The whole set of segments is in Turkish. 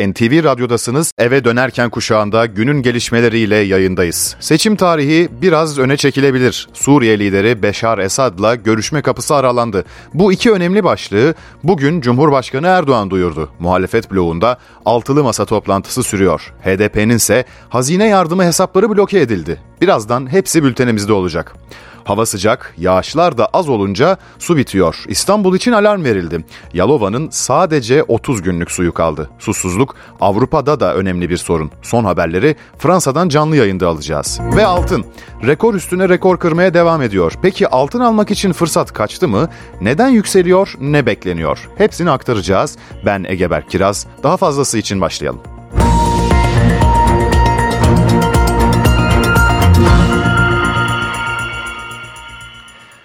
NTV Radyo'dasınız. Eve dönerken kuşağında günün gelişmeleriyle yayındayız. Seçim tarihi biraz öne çekilebilir. Suriye lideri Beşar Esad'la görüşme kapısı aralandı. Bu iki önemli başlığı bugün Cumhurbaşkanı Erdoğan duyurdu. Muhalefet bloğunda altılı masa toplantısı sürüyor. HDP'nin ise hazine yardımı hesapları bloke edildi. Birazdan hepsi bültenimizde olacak. Hava sıcak, yağışlar da az olunca su bitiyor. İstanbul için alarm verildi. Yalova'nın sadece 30 günlük suyu kaldı. Susuzluk Avrupa'da da önemli bir sorun. Son haberleri Fransa'dan canlı yayında alacağız. Ve altın. Rekor üstüne rekor kırmaya devam ediyor. Peki altın almak için fırsat kaçtı mı? Neden yükseliyor, ne bekleniyor? Hepsini aktaracağız. Ben Egeber Kiraz. Daha fazlası için başlayalım.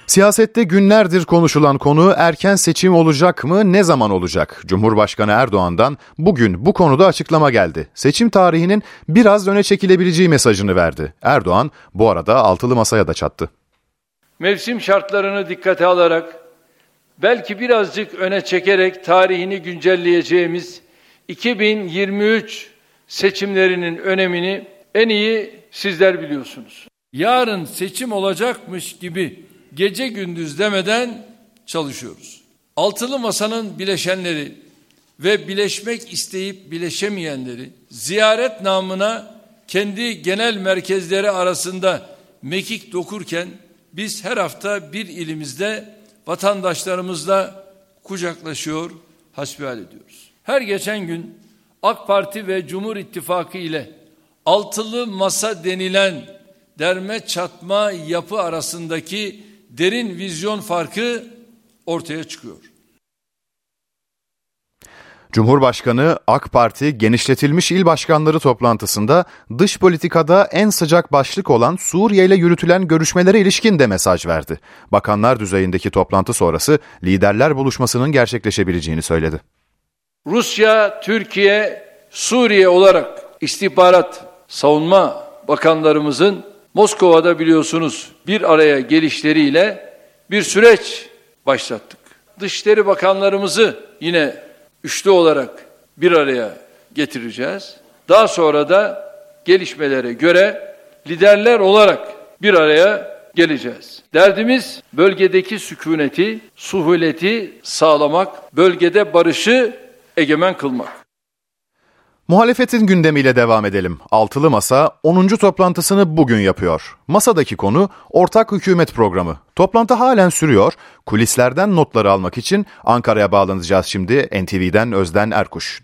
Siyasette günlerdir konuşulan konu erken seçim olacak mı, ne zaman olacak? Cumhurbaşkanı Erdoğan'dan bugün bu konuda açıklama geldi. Seçim tarihinin biraz öne çekilebileceği mesajını verdi. Erdoğan bu arada altılı masaya da çattı. Mevsim şartlarını dikkate alarak belki birazcık öne çekerek tarihini güncelleyeceğimiz 2023 seçimlerinin önemini en iyi sizler biliyorsunuz. Yarın seçim olacakmış gibi gece gündüz demeden çalışıyoruz. Altılı masanın bileşenleri ve bileşmek isteyip bileşemeyenleri ziyaret namına kendi genel merkezleri arasında mekik dokurken biz her hafta bir ilimizde vatandaşlarımızla kucaklaşıyor, hasbihal ediyoruz. Her geçen gün AK Parti ve Cumhur İttifakı ile altılı masa denilen derme çatma yapı arasındaki derin vizyon farkı ortaya çıkıyor. Cumhurbaşkanı AK Parti genişletilmiş il başkanları toplantısında dış politikada en sıcak başlık olan Suriye ile yürütülen görüşmelere ilişkin de mesaj verdi. Bakanlar düzeyindeki toplantı sonrası liderler buluşmasının gerçekleşebileceğini söyledi. Rusya, Türkiye, Suriye olarak istihbarat, savunma bakanlarımızın Moskova'da biliyorsunuz bir araya gelişleriyle bir süreç başlattık. Dışişleri Bakanlarımızı yine üçlü olarak bir araya getireceğiz. Daha sonra da gelişmelere göre liderler olarak bir araya geleceğiz. Derdimiz bölgedeki sükuneti, suhuleti sağlamak, bölgede barışı egemen kılmak. Muhalefetin gündemiyle devam edelim. Altılı Masa 10. toplantısını bugün yapıyor. Masadaki konu ortak hükümet programı. Toplantı halen sürüyor. Kulislerden notları almak için Ankara'ya bağlanacağız şimdi. NTV'den Özden Erkuş.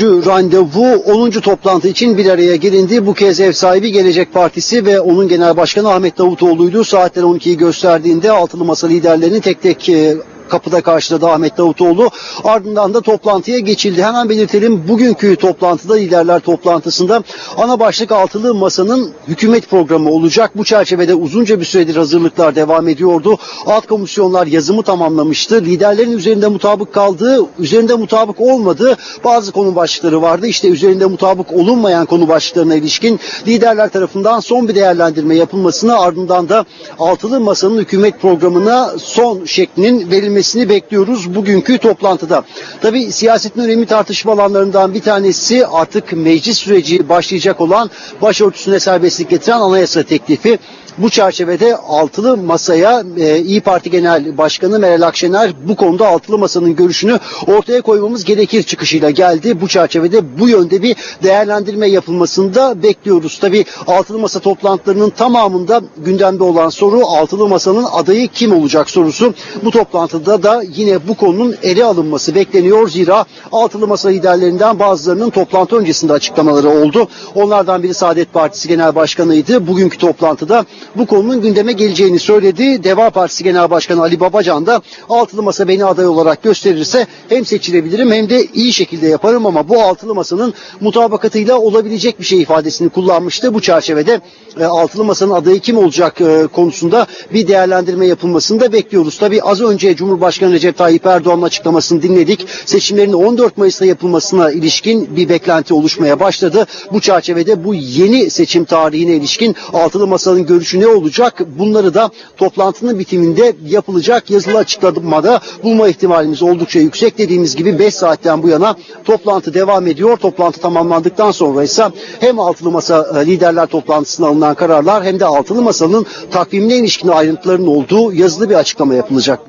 randevu 10. toplantı için bir araya gelindi. Bu kez ev sahibi Gelecek Partisi ve onun genel başkanı Ahmet Davutoğlu'ydu. Saatler 12'yi gösterdiğinde altılı masa liderlerini tek tek e, kapıda karşıladı Ahmet Davutoğlu. Ardından da toplantıya geçildi. Hemen belirtelim bugünkü toplantıda liderler toplantısında ana başlık altılı masanın hükümet programı olacak. Bu çerçevede uzunca bir süredir hazırlıklar devam ediyordu. Alt komisyonlar yazımı tamamlamıştı. Liderlerin üzerinde mutabık kaldığı, üzerinde mutabık olmadığı bazı konu başlıkları vardı. İşte üzerinde mutabık olunmayan konu başlıklarına ilişkin liderler tarafından son bir değerlendirme yapılmasına ardından da altılı masanın hükümet programına son şeklinin verilmesi verilmesini bekliyoruz bugünkü toplantıda. Tabi siyasetin önemli tartışma alanlarından bir tanesi artık meclis süreci başlayacak olan başörtüsüne serbestlik getiren anayasa teklifi. Bu çerçevede altılı masaya e, İyi Parti Genel Başkanı Meral Akşener bu konuda altılı masanın görüşünü ortaya koymamız gerekir çıkışıyla geldi. Bu çerçevede bu yönde bir değerlendirme yapılmasını da bekliyoruz. Tabi altılı masa toplantılarının tamamında gündemde olan soru altılı masanın adayı kim olacak sorusu. Bu toplantıda da yine bu konunun ele alınması bekleniyor. Zira altılı masa liderlerinden bazılarının toplantı öncesinde açıklamaları oldu. Onlardan biri Saadet Partisi Genel Başkanı'ydı. Bugünkü toplantıda bu konunun gündeme geleceğini söyledi. Deva Partisi Genel Başkanı Ali Babacan da altılı masa beni aday olarak gösterirse hem seçilebilirim hem de iyi şekilde yaparım ama bu altılı masanın mutabakatıyla olabilecek bir şey ifadesini kullanmıştı. Bu çerçevede e, altılı masanın adayı kim olacak e, konusunda bir değerlendirme yapılmasını da bekliyoruz. Tabi az önce Cumhurbaşkanı Recep Tayyip Erdoğan'ın açıklamasını dinledik. Seçimlerin 14 Mayıs'ta yapılmasına ilişkin bir beklenti oluşmaya başladı. Bu çerçevede bu yeni seçim tarihine ilişkin altılı masanın görüşü sonucu ne olacak? Bunları da toplantının bitiminde yapılacak yazılı açıklamada bulma ihtimalimiz oldukça yüksek. Dediğimiz gibi 5 saatten bu yana toplantı devam ediyor. Toplantı tamamlandıktan sonra ise hem altılı masa e, liderler toplantısında alınan kararlar hem de altılı masanın takvimine ilişkin ayrıntıların olduğu yazılı bir açıklama yapılacak.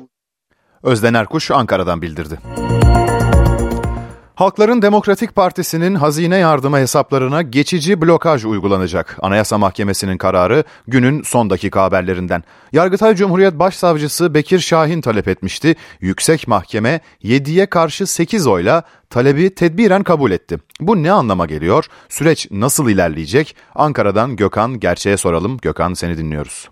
Özden Erkuş Ankara'dan bildirdi. Halkların Demokratik Partisi'nin hazine yardımı hesaplarına geçici blokaj uygulanacak. Anayasa Mahkemesi'nin kararı günün son dakika haberlerinden. Yargıtay Cumhuriyet Başsavcısı Bekir Şahin talep etmişti. Yüksek Mahkeme 7'ye karşı 8 oyla talebi tedbiren kabul etti. Bu ne anlama geliyor? Süreç nasıl ilerleyecek? Ankara'dan Gökhan Gerçeğe soralım. Gökhan seni dinliyoruz.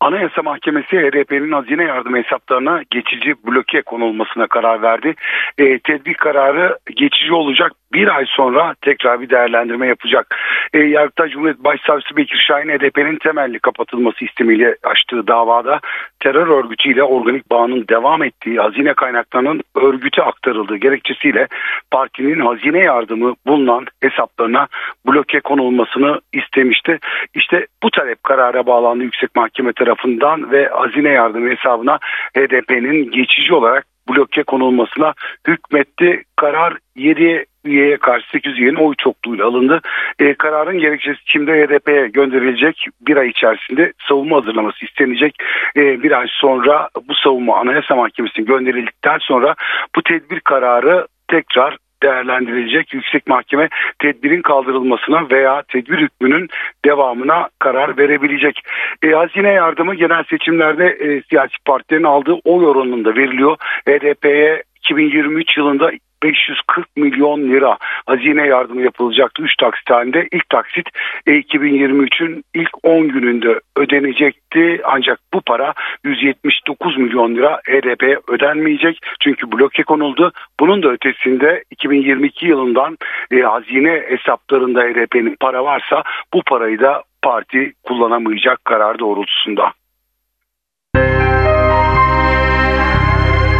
Anayasa Mahkemesi HDP'nin hazine yardım hesaplarına geçici bloke konulmasına karar verdi. E, tedbir kararı geçici olacak. Bir ay sonra tekrar bir değerlendirme yapacak. E, Yargıtay Cumhuriyet Başsavcısı Bekir Şahin HDP'nin temelli kapatılması istemiyle açtığı davada terör örgütüyle organik bağının devam ettiği hazine kaynaklarının örgüte aktarıldığı gerekçesiyle partinin hazine yardımı bulunan hesaplarına bloke konulmasını istemişti. İşte bu talep karara bağlandı Yüksek Mahkeme tarafından ve hazine yardımı hesabına HDP'nin geçici olarak bloke konulmasına hükmetti. Karar 7 üyeye karşı 8 üyenin oy çokluğuyla alındı. E, kararın gerekçesi şimdi HDP'ye gönderilecek bir ay içerisinde savunma hazırlaması istenecek. E, bir ay sonra bu savunma Anayasa Mahkemesi'ne gönderildikten sonra bu tedbir kararı tekrar değerlendirilecek. Yüksek Mahkeme tedbirin kaldırılmasına veya tedbir hükmünün devamına karar verebilecek. E, hazine yardımı genel seçimlerde e, siyasi partilerin aldığı oy oranında veriliyor. HDP'ye 2023 yılında 540 milyon lira hazine yardımı yapılacaktı 3 taksit halinde. İlk taksit 2023'ün ilk 10 gününde ödenecekti ancak bu para 179 milyon lira HDP'ye ödenmeyecek çünkü bloke konuldu. Bunun da ötesinde 2022 yılından e, hazine hesaplarında HDP'nin para varsa bu parayı da parti kullanamayacak karar doğrultusunda.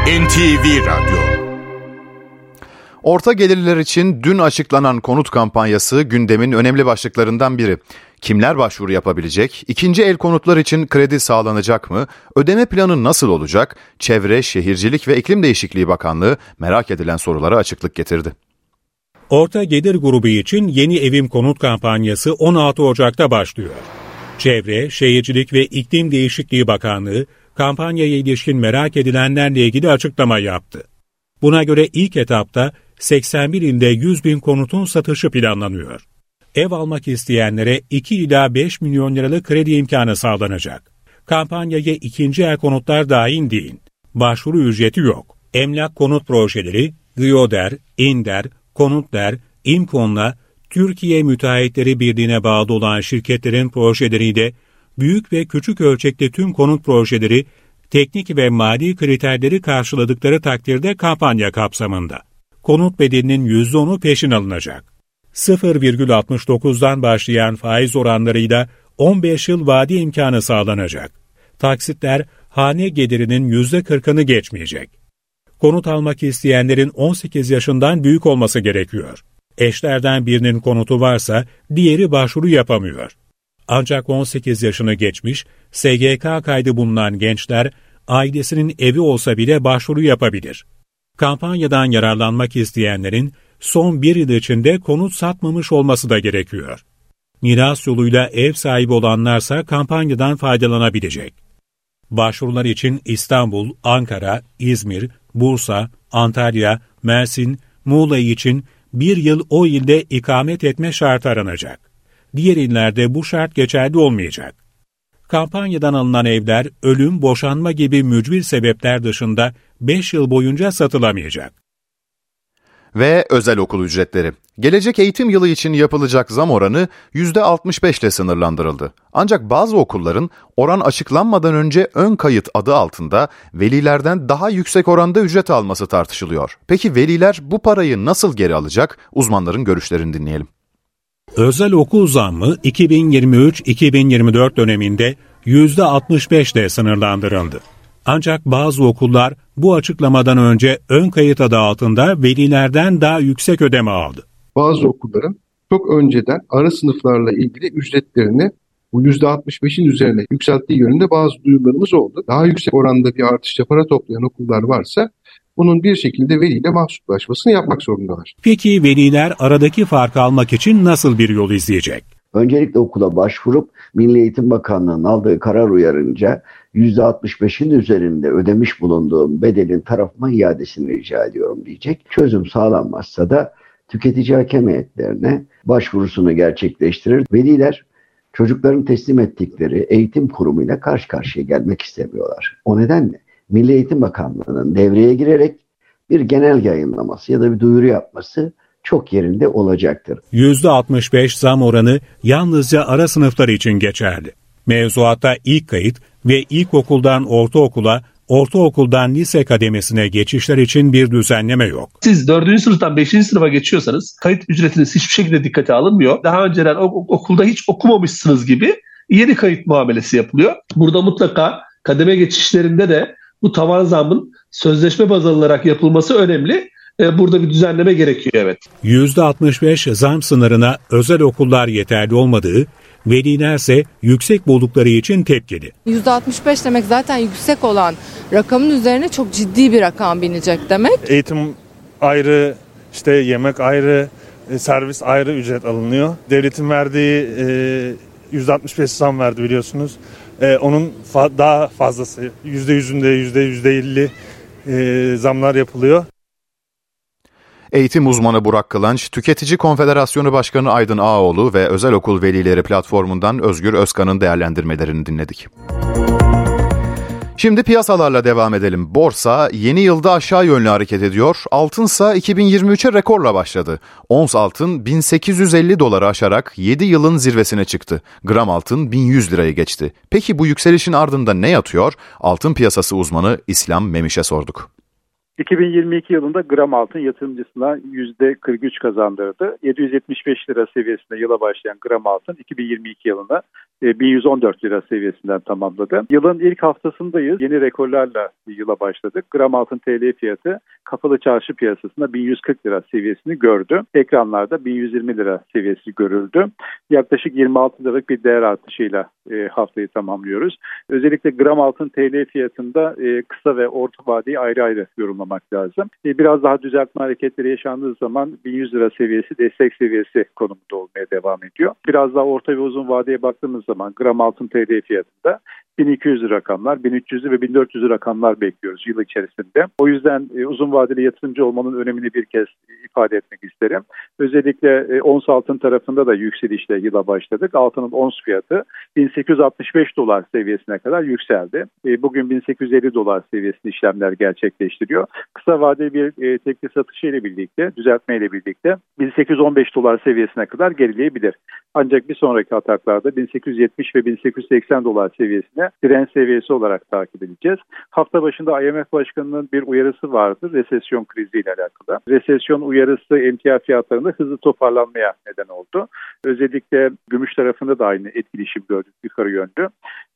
NTV Radyo Orta gelirler için dün açıklanan konut kampanyası gündemin önemli başlıklarından biri. Kimler başvuru yapabilecek? İkinci el konutlar için kredi sağlanacak mı? Ödeme planı nasıl olacak? Çevre, Şehircilik ve İklim Değişikliği Bakanlığı merak edilen sorulara açıklık getirdi. Orta gelir grubu için yeni evim konut kampanyası 16 Ocak'ta başlıyor. Çevre, Şehircilik ve İklim Değişikliği Bakanlığı kampanyaya ilişkin merak edilenlerle ilgili açıklama yaptı. Buna göre ilk etapta 81 ilde 100 bin konutun satışı planlanıyor. Ev almak isteyenlere 2 ila 5 milyon liralık kredi imkanı sağlanacak. Kampanyaya ikinci el konutlar dahil değil. Başvuru ücreti yok. Emlak konut projeleri, Gyoder, İnder, Konutler, İmkon'la Türkiye Müteahhitleri Birliği'ne bağlı olan şirketlerin projeleriyle büyük ve küçük ölçekli tüm konut projeleri teknik ve mali kriterleri karşıladıkları takdirde kampanya kapsamında konut bedelinin %10'u peşin alınacak. 0,69'dan başlayan faiz oranlarıyla 15 yıl vade imkanı sağlanacak. Taksitler hane gelirinin %40'ını geçmeyecek. Konut almak isteyenlerin 18 yaşından büyük olması gerekiyor. Eşlerden birinin konutu varsa diğeri başvuru yapamıyor. Ancak 18 yaşını geçmiş, SGK kaydı bulunan gençler ailesinin evi olsa bile başvuru yapabilir. Kampanyadan yararlanmak isteyenlerin son bir yıl içinde konut satmamış olması da gerekiyor. Miras yoluyla ev sahibi olanlarsa kampanyadan faydalanabilecek. Başvurular için İstanbul, Ankara, İzmir, Bursa, Antalya, Mersin, Muğla için bir yıl o ilde ikamet etme şartı aranacak. Diğer illerde bu şart geçerli olmayacak. Kampanyadan alınan evler ölüm, boşanma gibi mücbir sebepler dışında 5 yıl boyunca satılamayacak. Ve özel okul ücretleri. Gelecek eğitim yılı için yapılacak zam oranı %65 ile sınırlandırıldı. Ancak bazı okulların oran açıklanmadan önce ön kayıt adı altında velilerden daha yüksek oranda ücret alması tartışılıyor. Peki veliler bu parayı nasıl geri alacak? Uzmanların görüşlerini dinleyelim. Özel okul zammı 2023-2024 döneminde %65 ile sınırlandırıldı. Ancak bazı okullar bu açıklamadan önce ön kayıt adı altında velilerden daha yüksek ödeme aldı. Bazı okulların çok önceden ara sınıflarla ilgili ücretlerini bu %65'in üzerine yükselttiği yönünde bazı duyumlarımız oldu. Daha yüksek oranda bir artışla para toplayan okullar varsa bunun bir şekilde veliyle mahsuplaşmasını yapmak zorundalar. Peki veliler aradaki farkı almak için nasıl bir yol izleyecek? Öncelikle okula başvurup Milli Eğitim Bakanlığı'nın aldığı karar uyarınca %65'in üzerinde ödemiş bulunduğum bedelin tarafıma iadesini rica ediyorum diyecek. Çözüm sağlanmazsa da tüketici hakem heyetlerine başvurusunu gerçekleştirir. Veliler çocukların teslim ettikleri eğitim kurumuyla karşı karşıya gelmek istemiyorlar. O nedenle Milli Eğitim Bakanlığı'nın devreye girerek bir genel yayınlaması ya da bir duyuru yapması çok yerinde olacaktır. %65 zam oranı yalnızca ara sınıflar için geçerli. Mevzuatta ilk kayıt ve ilkokuldan ortaokula, ortaokuldan lise kademesine geçişler için bir düzenleme yok. Siz 4. sınıftan 5. sınıfa geçiyorsanız kayıt ücretiniz hiçbir şekilde dikkate alınmıyor. Daha önceden okulda hiç okumamışsınız gibi yeni kayıt muamelesi yapılıyor. Burada mutlaka kademe geçişlerinde de bu tavan zamın sözleşme baz alınarak yapılması önemli. E, burada bir düzenleme gerekiyor evet. %65 zam sınırına özel okullar yeterli olmadığı, velilerse yüksek buldukları için tepkili. %65 demek zaten yüksek olan rakamın üzerine çok ciddi bir rakam binecek demek. Eğitim ayrı, işte yemek ayrı, e, servis ayrı ücret alınıyor. Devletin verdiği %65 zam verdi biliyorsunuz. Onun daha fazlası %100'ünde %50 zamlar yapılıyor. Eğitim uzmanı Burak Kılanç, Tüketici Konfederasyonu Başkanı Aydın Ağoğlu ve Özel Okul Velileri platformundan Özgür Özkan'ın değerlendirmelerini dinledik. Şimdi piyasalarla devam edelim. Borsa yeni yılda aşağı yönlü hareket ediyor. Altınsa 2023'e rekorla başladı. Ons altın 1850 doları aşarak 7 yılın zirvesine çıktı. Gram altın 1100 liraya geçti. Peki bu yükselişin ardında ne yatıyor? Altın piyasası uzmanı İslam Memiş'e sorduk. 2022 yılında gram altın yatırımcısına %43 kazandırdı. 775 lira seviyesinde yıla başlayan gram altın 2022 yılında 1114 e, lira seviyesinden tamamladı. Yılın ilk haftasındayız. Yeni rekorlarla yıla başladık. Gram altın TL fiyatı kapalı çarşı piyasasında 1140 lira seviyesini gördü. Ekranlarda 1120 lira seviyesi görüldü. Yaklaşık 26 liralık bir değer artışıyla e, haftayı tamamlıyoruz. Özellikle gram altın TL fiyatında e, kısa ve orta vadeyi ayrı ayrı yorumlamak lazım. biraz daha düzeltme hareketleri yaşandığı zaman 1100 lira seviyesi destek seviyesi konumunda olmaya devam ediyor. Biraz daha orta ve uzun vadeye baktığımız zaman gram altın TL fiyatında 1200 rakamlar, 1300'lü ve 1400 rakamlar bekliyoruz yıl içerisinde. O yüzden e, uzun vadeli yatırımcı olmanın önemini bir kez ifade etmek isterim. Özellikle e, ons altın tarafında da yükselişle yıla başladık. Altının ons fiyatı 1865 dolar seviyesine kadar yükseldi. E, bugün 1850 dolar seviyesinde işlemler gerçekleştiriyor. Kısa vadeli bir e, tekli satışı ile birlikte, düzeltme ile birlikte 1815 dolar seviyesine kadar gerileyebilir. Ancak bir sonraki ataklarda 1870 ve 1880 dolar seviyesine direnç seviyesi olarak takip edeceğiz. Hafta başında IMF Başkanı'nın bir uyarısı vardı resesyon kriziyle alakalı. Resesyon uyarısı emtia fiyatlarında hızlı toparlanmaya neden oldu. Özellikle gümüş tarafında da aynı etkileşim gördük yukarı yönlü.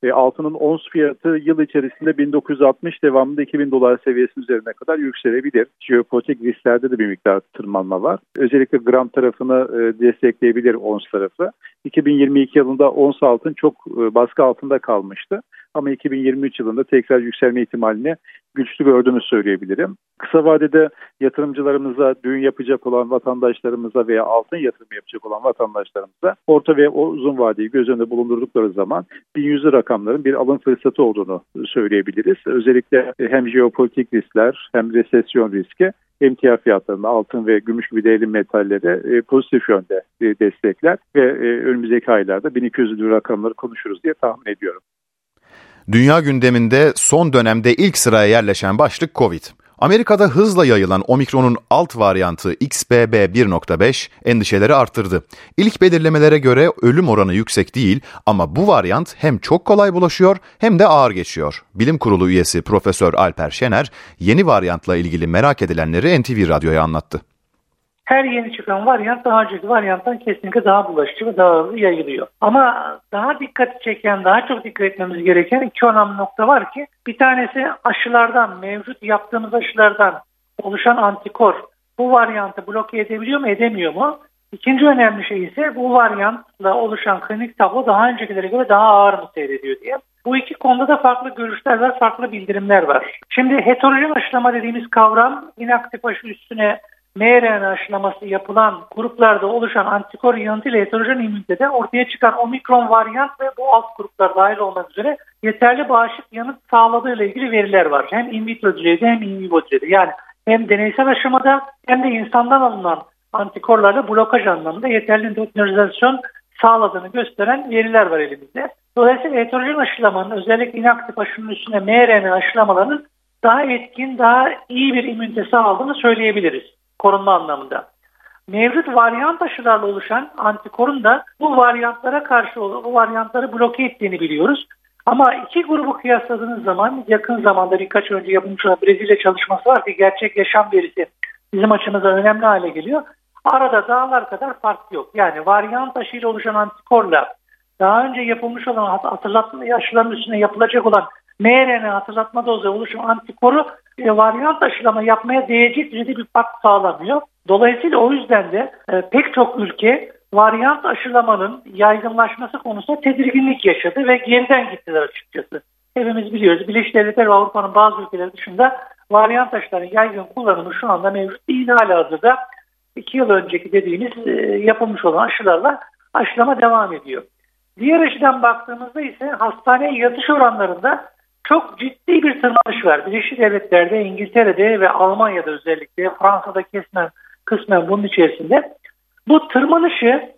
E, altının ons fiyatı yıl içerisinde 1960 devamında 2000 dolar seviyesi üzerine kadar yükselebilir. Jeopolitik risklerde de bir miktar tırmanma var. Özellikle gram tarafını e, destekleyebilir ons tarafı. 2022 yılında ons altın çok e, baskı altında kalmıştı. Ama 2023 yılında tekrar yükselme ihtimalini güçlü gördüğümü söyleyebilirim. Kısa vadede yatırımcılarımıza, düğün yapacak olan vatandaşlarımıza veya altın yatırımı yapacak olan vatandaşlarımıza orta ve uzun vadeyi göz önünde bulundurdukları zaman 1100 rakamların bir alım fırsatı olduğunu söyleyebiliriz. Özellikle hem jeopolitik riskler hem resesyon riski emtia fiyatlarında altın ve gümüş gibi değerli metalleri e, pozitif yönde e, destekler ve e, önümüzdeki aylarda 1200 lira rakamları konuşuruz diye tahmin ediyorum. Dünya gündeminde son dönemde ilk sıraya yerleşen başlık Covid. Amerika'da hızla yayılan omikronun alt varyantı XBB 1.5 endişeleri arttırdı. İlk belirlemelere göre ölüm oranı yüksek değil ama bu varyant hem çok kolay bulaşıyor hem de ağır geçiyor. Bilim Kurulu üyesi Profesör Alper Şener yeni varyantla ilgili merak edilenleri NTV Radyo'ya anlattı her yeni çıkan varyant daha önceki varyanttan kesinlikle daha bulaşıcı ve daha hızlı yayılıyor. Ama daha dikkat çeken, daha çok dikkat etmemiz gereken iki önemli nokta var ki bir tanesi aşılardan, mevcut yaptığımız aşılardan oluşan antikor bu varyantı bloke edebiliyor mu, edemiyor mu? İkinci önemli şey ise bu varyantla oluşan klinik tablo daha öncekilere göre daha ağır mı seyrediyor diye. Bu iki konuda da farklı görüşler var, farklı bildirimler var. Şimdi heterojen aşılama dediğimiz kavram inaktif aşı üstüne mRNA aşılaması yapılan gruplarda oluşan antikor yanıtıyla heterojen immüniteden ortaya çıkan omikron varyant ve bu alt gruplar dahil olmak üzere yeterli bağışık yanıt sağladığı ile ilgili veriler var. Hem in vitro düzeyde hem in vivo düzeyde. Yani hem deneysel aşamada hem de insandan alınan antikorlarla blokaj anlamında yeterli nötralizasyon sağladığını gösteren veriler var elimizde. Dolayısıyla heterojen aşılamanın özellikle inaktif aşının üstüne mRNA aşılamalarının daha etkin, daha iyi bir immünite sağladığını söyleyebiliriz korunma anlamında. Mevcut varyant aşılarla oluşan antikorun da bu varyantlara karşı bu varyantları bloke ettiğini biliyoruz. Ama iki grubu kıyasladığınız zaman yakın zamanda birkaç önce yapılmış olan Brezilya çalışması var ki gerçek yaşam verisi bizim açımızdan önemli hale geliyor. Arada dağlar kadar fark yok. Yani varyant aşıyla oluşan antikorla daha önce yapılmış olan hatırlatma aşıların üstüne yapılacak olan mRNA hatırlatma dozu oluşan antikoru e, varyant aşılama yapmaya değecek düzeyde bir fark sağlamıyor. Dolayısıyla o yüzden de e, pek çok ülke varyant aşılamanın yaygınlaşması konusunda tedirginlik yaşadı ve geriden gittiler açıkçası. Hepimiz biliyoruz. Birleşik Devletler ve Avrupa'nın bazı ülkeleri dışında varyant aşıların yaygın kullanımı şu anda mevcut değil. Hala hazırda iki yıl önceki dediğimiz e, yapılmış olan aşılarla aşılama devam ediyor. Diğer açıdan baktığımızda ise hastaneye yatış oranlarında çok ciddi bir tırmanış var. Birleşik Devletler'de, İngiltere'de ve Almanya'da özellikle Fransa'da kısmen, kısmen bunun içerisinde. Bu tırmanışı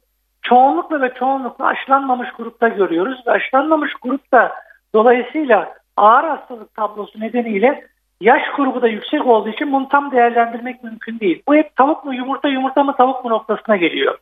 çoğunlukla ve çoğunlukla aşılanmamış grupta görüyoruz. Ve aşılanmamış grupta dolayısıyla ağır hastalık tablosu nedeniyle yaş grubu da yüksek olduğu için bunu tam değerlendirmek mümkün değil. Bu hep tavuk mu yumurta yumurta mı tavuk mu noktasına geliyor.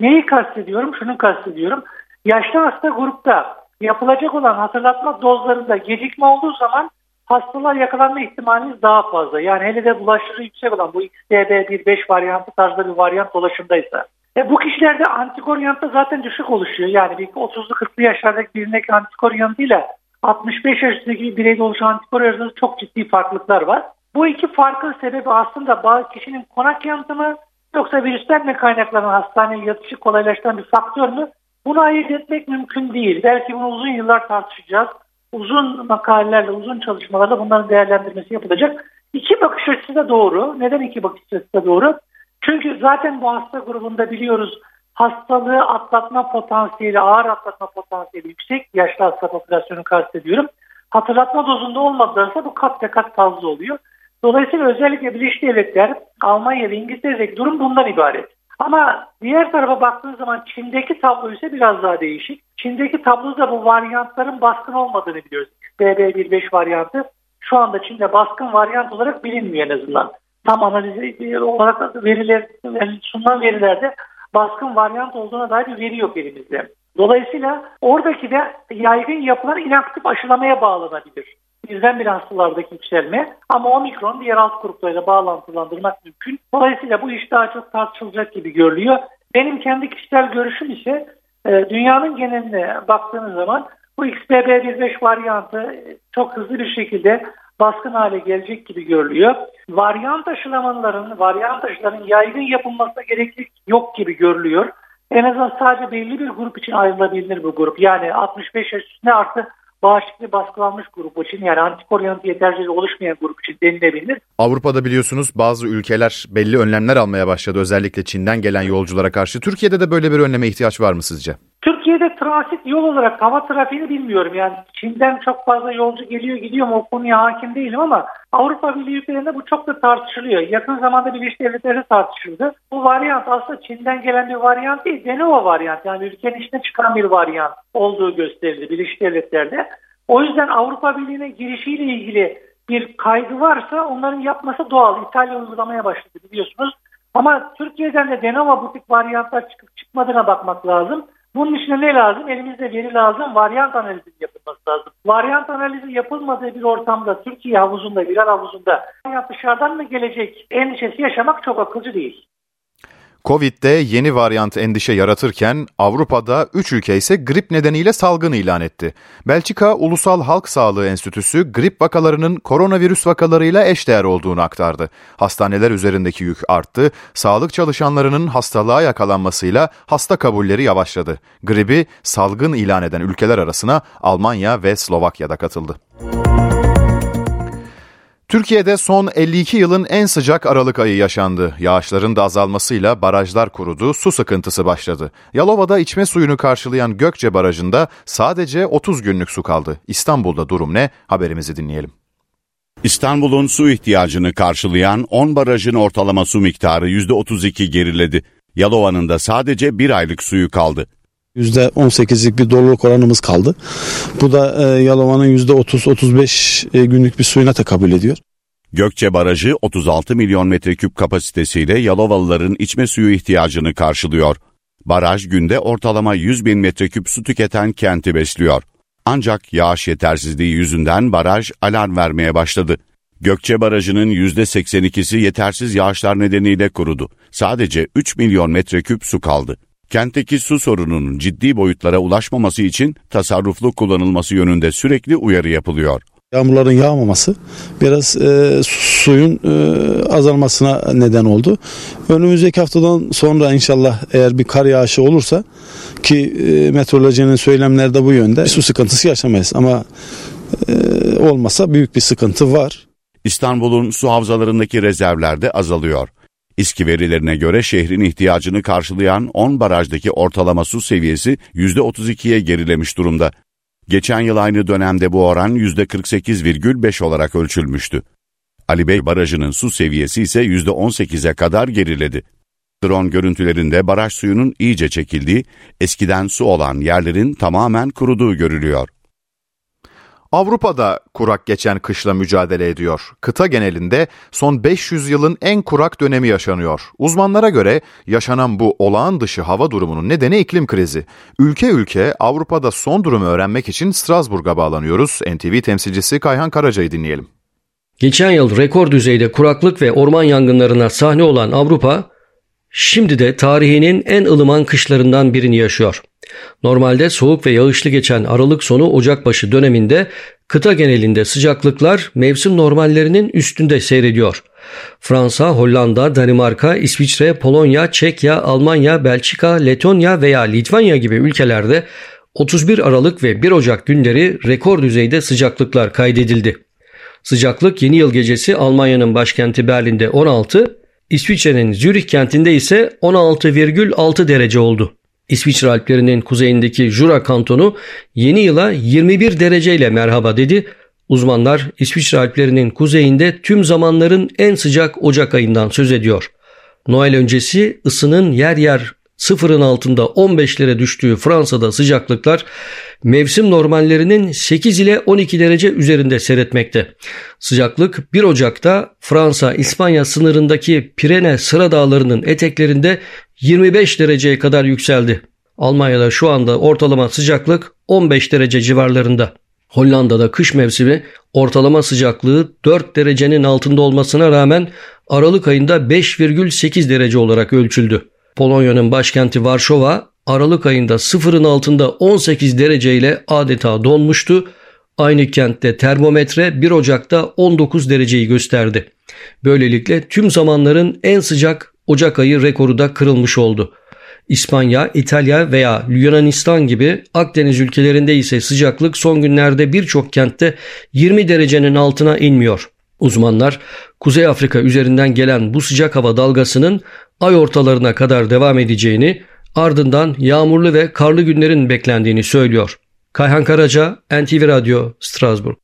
Neyi kastediyorum? Şunu kastediyorum. Yaşlı hasta grupta yapılacak olan hatırlatma dozlarında gecikme olduğu zaman hastalar yakalanma ihtimaliniz daha fazla. Yani hele de bulaşıcı yüksek olan bu XBB1.5 varyantı tarzda bir varyant dolaşımdaysa. E bu kişilerde antikor yanıtı zaten düşük oluşuyor. Yani bir 30'lu 40'lı yaşlardaki birindeki antikor yanıtıyla 65 yaşındaki bir bireyde oluşan antikor arasında çok ciddi farklılıklar var. Bu iki farkın sebebi aslında bazı kişinin konak yanıtı mı yoksa virüsten mi kaynaklanan hastaneye yatışı kolaylaştıran bir faktör mü? Bunu ayırt etmek mümkün değil. Belki bunu uzun yıllar tartışacağız. Uzun makalelerle, uzun çalışmalarla bunların değerlendirmesi yapılacak. İki bakış açısı da doğru. Neden iki bakış açısı da doğru? Çünkü zaten bu hasta grubunda biliyoruz hastalığı atlatma potansiyeli, ağır atlatma potansiyeli yüksek. Yaşlı hasta popülasyonu kastediyorum. Hatırlatma dozunda olmadılarsa bu kat kat fazla oluyor. Dolayısıyla özellikle Birleşik Devletler, Almanya ve İngiltere'deki durum bundan ibaret. Ama diğer tarafa baktığınız zaman Çin'deki tablo ise biraz daha değişik. Çin'deki tabloda bu varyantların baskın olmadığını biliyoruz. BB15 varyantı şu anda Çin'de baskın varyant olarak bilinmiyor en azından. Tam analiz olarak veriler, sunulan verilerde baskın varyant olduğuna dair bir veri yok elimizde. Dolayısıyla oradaki de yaygın yapılan inaktif aşılamaya bağlanabilir birdenbire hastalardaki yükselme ama omikron diğer alt gruplarıyla bağlantılandırmak mümkün. Dolayısıyla bu iş daha çok tartışılacak gibi görülüyor. Benim kendi kişisel görüşüm ise e, dünyanın geneline baktığınız zaman bu XBB15 varyantı e, çok hızlı bir şekilde baskın hale gelecek gibi görülüyor. Varyant aşılamaların, varyant aşıların yaygın yapılmasına gerekli yok gibi görülüyor. En azından sadece belli bir grup için ayrılabilir bu grup. Yani 65 yaş üstüne artı bağışıklığı baskılanmış grup için yani antikor yanıtı yeterli oluşmayan grup için denilebilir. Avrupa'da biliyorsunuz bazı ülkeler belli önlemler almaya başladı özellikle Çin'den gelen yolculara karşı. Türkiye'de de böyle bir önleme ihtiyaç var mı sizce? Türkiye'de transit yol olarak hava trafiğini bilmiyorum. Yani Çin'den çok fazla yolcu geliyor gidiyor mu o konuya hakim değilim ama Avrupa Birliği ülkelerinde bu çok da tartışılıyor. Yakın zamanda Birleşik Devletleri tartışıldı. Bu varyant aslında Çin'den gelen bir varyant değil, Denova varyant. Yani ülkenin içine çıkan bir varyant olduğu gösterildi Birleşik Devletler'de. O yüzden Avrupa Birliği'ne girişiyle ilgili bir kaygı varsa onların yapması doğal. İtalya uygulamaya başladı biliyorsunuz. Ama Türkiye'den de Denova butik varyantlar çıkıp çıkmadığına bakmak lazım. Bunun için ne lazım? Elimizde veri lazım. Varyant analizi yapılması lazım. Varyant analizi yapılmadığı bir ortamda Türkiye havuzunda, viral havuzunda varyant dışarıdan mı gelecek endişesi yaşamak çok akılcı değil. Covid'de yeni varyant endişe yaratırken Avrupa'da 3 ülke ise grip nedeniyle salgın ilan etti. Belçika Ulusal Halk Sağlığı Enstitüsü grip vakalarının koronavirüs vakalarıyla eşdeğer olduğunu aktardı. Hastaneler üzerindeki yük arttı, sağlık çalışanlarının hastalığa yakalanmasıyla hasta kabulleri yavaşladı. Gribi salgın ilan eden ülkeler arasına Almanya ve Slovakya'da katıldı. Türkiye'de son 52 yılın en sıcak Aralık ayı yaşandı. Yağışların da azalmasıyla barajlar kurudu, su sıkıntısı başladı. Yalova'da içme suyunu karşılayan Gökçe Barajı'nda sadece 30 günlük su kaldı. İstanbul'da durum ne? Haberimizi dinleyelim. İstanbul'un su ihtiyacını karşılayan 10 barajın ortalama su miktarı %32 geriledi. Yalova'nın da sadece bir aylık suyu kaldı. %18'lik bir doluluk oranımız kaldı. Bu da e, Yalova'nın %30-35 e, günlük bir suyuna tekabül ediyor. Gökçe Barajı 36 milyon metreküp kapasitesiyle Yalovalıların içme suyu ihtiyacını karşılıyor. Baraj günde ortalama 100 bin metreküp su tüketen kenti besliyor. Ancak yağış yetersizliği yüzünden baraj alarm vermeye başladı. Gökçe Barajı'nın %82'si yetersiz yağışlar nedeniyle kurudu. Sadece 3 milyon metreküp su kaldı. Kentteki su sorununun ciddi boyutlara ulaşmaması için tasarruflu kullanılması yönünde sürekli uyarı yapılıyor. Yağmurların yağmaması biraz e, suyun e, azalmasına neden oldu. Önümüzdeki haftadan sonra inşallah eğer bir kar yağışı olursa ki e, meteorolojinin söylemleri de bu yönde su sıkıntısı yaşamayız ama e, olmasa büyük bir sıkıntı var. İstanbul'un su havzalarındaki rezervler de azalıyor. İSKİ verilerine göre şehrin ihtiyacını karşılayan 10 barajdaki ortalama su seviyesi %32'ye gerilemiş durumda. Geçen yıl aynı dönemde bu oran %48,5 olarak ölçülmüştü. Ali Bey Barajı'nın su seviyesi ise %18'e kadar geriledi. Drone görüntülerinde baraj suyunun iyice çekildiği, eskiden su olan yerlerin tamamen kuruduğu görülüyor. Avrupa'da kurak geçen kışla mücadele ediyor. Kıta genelinde son 500 yılın en kurak dönemi yaşanıyor. Uzmanlara göre yaşanan bu olağan dışı hava durumunun nedeni iklim krizi. Ülke ülke Avrupa'da son durumu öğrenmek için Strasbourg'a bağlanıyoruz. NTV temsilcisi Kayhan Karaca'yı dinleyelim. Geçen yıl rekor düzeyde kuraklık ve orman yangınlarına sahne olan Avrupa, şimdi de tarihinin en ılıman kışlarından birini yaşıyor. Normalde soğuk ve yağışlı geçen Aralık sonu Ocak başı döneminde kıta genelinde sıcaklıklar mevsim normallerinin üstünde seyrediyor. Fransa, Hollanda, Danimarka, İsviçre, Polonya, Çekya, Almanya, Belçika, Letonya veya Litvanya gibi ülkelerde 31 Aralık ve 1 Ocak günleri rekor düzeyde sıcaklıklar kaydedildi. Sıcaklık yeni yıl gecesi Almanya'nın başkenti Berlin'de 16, İsviçre'nin Zürih kentinde ise 16,6 derece oldu. İsviçre Alplerinin kuzeyindeki Jura kantonu yeni yıla 21 dereceyle merhaba dedi. Uzmanlar İsviçre Alplerinin kuzeyinde tüm zamanların en sıcak Ocak ayından söz ediyor. Noel öncesi ısının yer yer sıfırın altında 15'lere düştüğü Fransa'da sıcaklıklar mevsim normallerinin 8 ile 12 derece üzerinde seyretmekte. Sıcaklık 1 Ocak'ta Fransa-İspanya sınırındaki Pirene sıra dağlarının eteklerinde 25 dereceye kadar yükseldi. Almanya'da şu anda ortalama sıcaklık 15 derece civarlarında. Hollanda'da kış mevsimi ortalama sıcaklığı 4 derecenin altında olmasına rağmen Aralık ayında 5,8 derece olarak ölçüldü. Polonya'nın başkenti Varşova Aralık ayında sıfırın altında 18 dereceyle adeta donmuştu. Aynı kentte termometre 1 Ocak'ta 19 dereceyi gösterdi. Böylelikle tüm zamanların en sıcak Ocak ayı rekoru da kırılmış oldu. İspanya, İtalya veya Yunanistan gibi Akdeniz ülkelerinde ise sıcaklık son günlerde birçok kentte 20 derecenin altına inmiyor. Uzmanlar Kuzey Afrika üzerinden gelen bu sıcak hava dalgasının ay ortalarına kadar devam edeceğini, ardından yağmurlu ve karlı günlerin beklendiğini söylüyor. Kayhan Karaca, NTV Radyo, Strasbourg.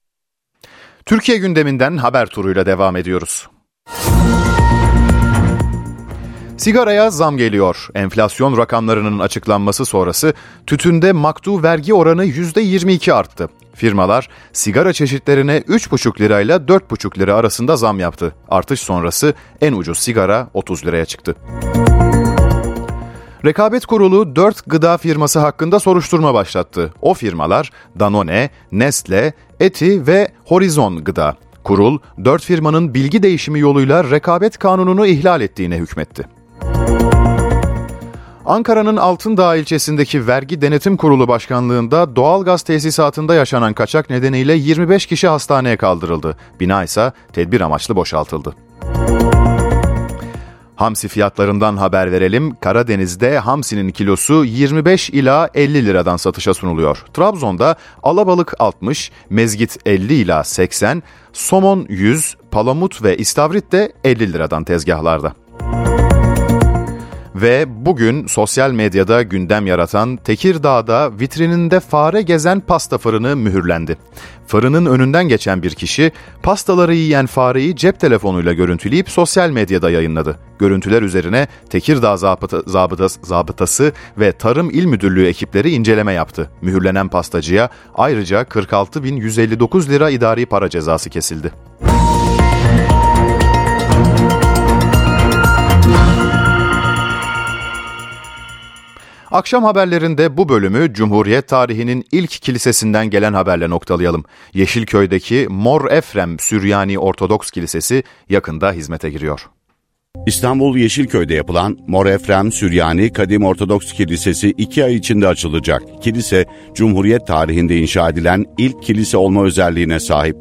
Türkiye gündeminden haber turuyla devam ediyoruz. Sigaraya zam geliyor. Enflasyon rakamlarının açıklanması sonrası tütünde maktu vergi oranı %22 arttı. Firmalar sigara çeşitlerine 3,5 lirayla 4,5 lira arasında zam yaptı. Artış sonrası en ucuz sigara 30 liraya çıktı. Rekabet Kurulu 4 gıda firması hakkında soruşturma başlattı. O firmalar Danone, Nestle, Eti ve Horizon Gıda. Kurul, 4 firmanın bilgi değişimi yoluyla rekabet kanununu ihlal ettiğine hükmetti. Ankara'nın Altındağ ilçesindeki Vergi Denetim Kurulu Başkanlığı'nda doğalgaz tesisatında yaşanan kaçak nedeniyle 25 kişi hastaneye kaldırıldı. Bina ise tedbir amaçlı boşaltıldı. Hamsi fiyatlarından haber verelim. Karadeniz'de hamsinin kilosu 25 ila 50 liradan satışa sunuluyor. Trabzon'da alabalık 60, mezgit 50 ila 80, somon 100, palamut ve istavrit de 50 liradan tezgahlarda. Ve bugün sosyal medyada gündem yaratan Tekirdağ'da vitrininde fare gezen pasta fırını mühürlendi. Fırının önünden geçen bir kişi pastaları yiyen fareyi cep telefonuyla görüntüleyip sosyal medyada yayınladı. Görüntüler üzerine Tekirdağ zabıta, zabıtası, zabıtası ve Tarım İl Müdürlüğü ekipleri inceleme yaptı. Mühürlenen pastacıya ayrıca 46.159 lira idari para cezası kesildi. Akşam haberlerinde bu bölümü Cumhuriyet tarihinin ilk kilisesinden gelen haberle noktalayalım. Yeşilköy'deki Mor Efrem Süryani Ortodoks Kilisesi yakında hizmete giriyor. İstanbul Yeşilköy'de yapılan Mor Efrem Süryani Kadim Ortodoks Kilisesi iki ay içinde açılacak. Kilise, Cumhuriyet tarihinde inşa edilen ilk kilise olma özelliğine sahip.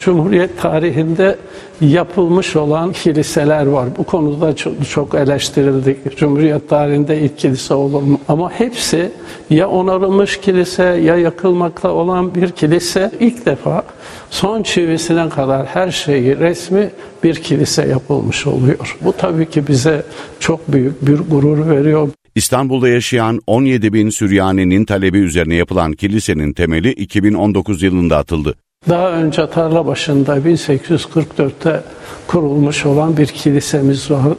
Cumhuriyet tarihinde yapılmış olan kiliseler var. Bu konuda çok, çok eleştirildik. Cumhuriyet tarihinde ilk kilise olur mu? Ama hepsi ya onarılmış kilise ya yakılmakta olan bir kilise ilk defa son çivisine kadar her şeyi resmi bir kilise yapılmış oluyor. Bu tabii ki bize çok büyük bir gurur veriyor. İstanbul'da yaşayan 17 bin Süryani'nin talebi üzerine yapılan kilisenin temeli 2019 yılında atıldı. Daha önce tarla başında 1844'te kurulmuş olan bir kilisemiz var.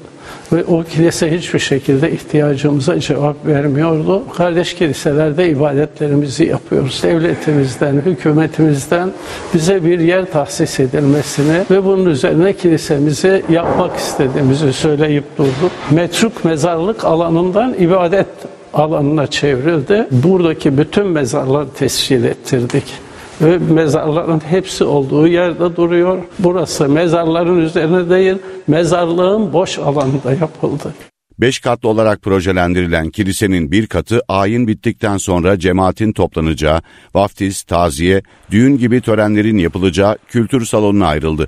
Ve o kilise hiçbir şekilde ihtiyacımıza cevap vermiyordu. Kardeş kiliselerde ibadetlerimizi yapıyoruz. Devletimizden, hükümetimizden bize bir yer tahsis edilmesini ve bunun üzerine kilisemizi yapmak istediğimizi söyleyip durduk. Metruk mezarlık alanından ibadet alanına çevrildi. Buradaki bütün mezarları tescil ettirdik ve mezarların hepsi olduğu yerde duruyor. Burası mezarların üzerine değil, mezarlığın boş alanında yapıldı. Beş katlı olarak projelendirilen kilisenin bir katı ayin bittikten sonra cemaatin toplanacağı, vaftiz, taziye, düğün gibi törenlerin yapılacağı kültür salonuna ayrıldı.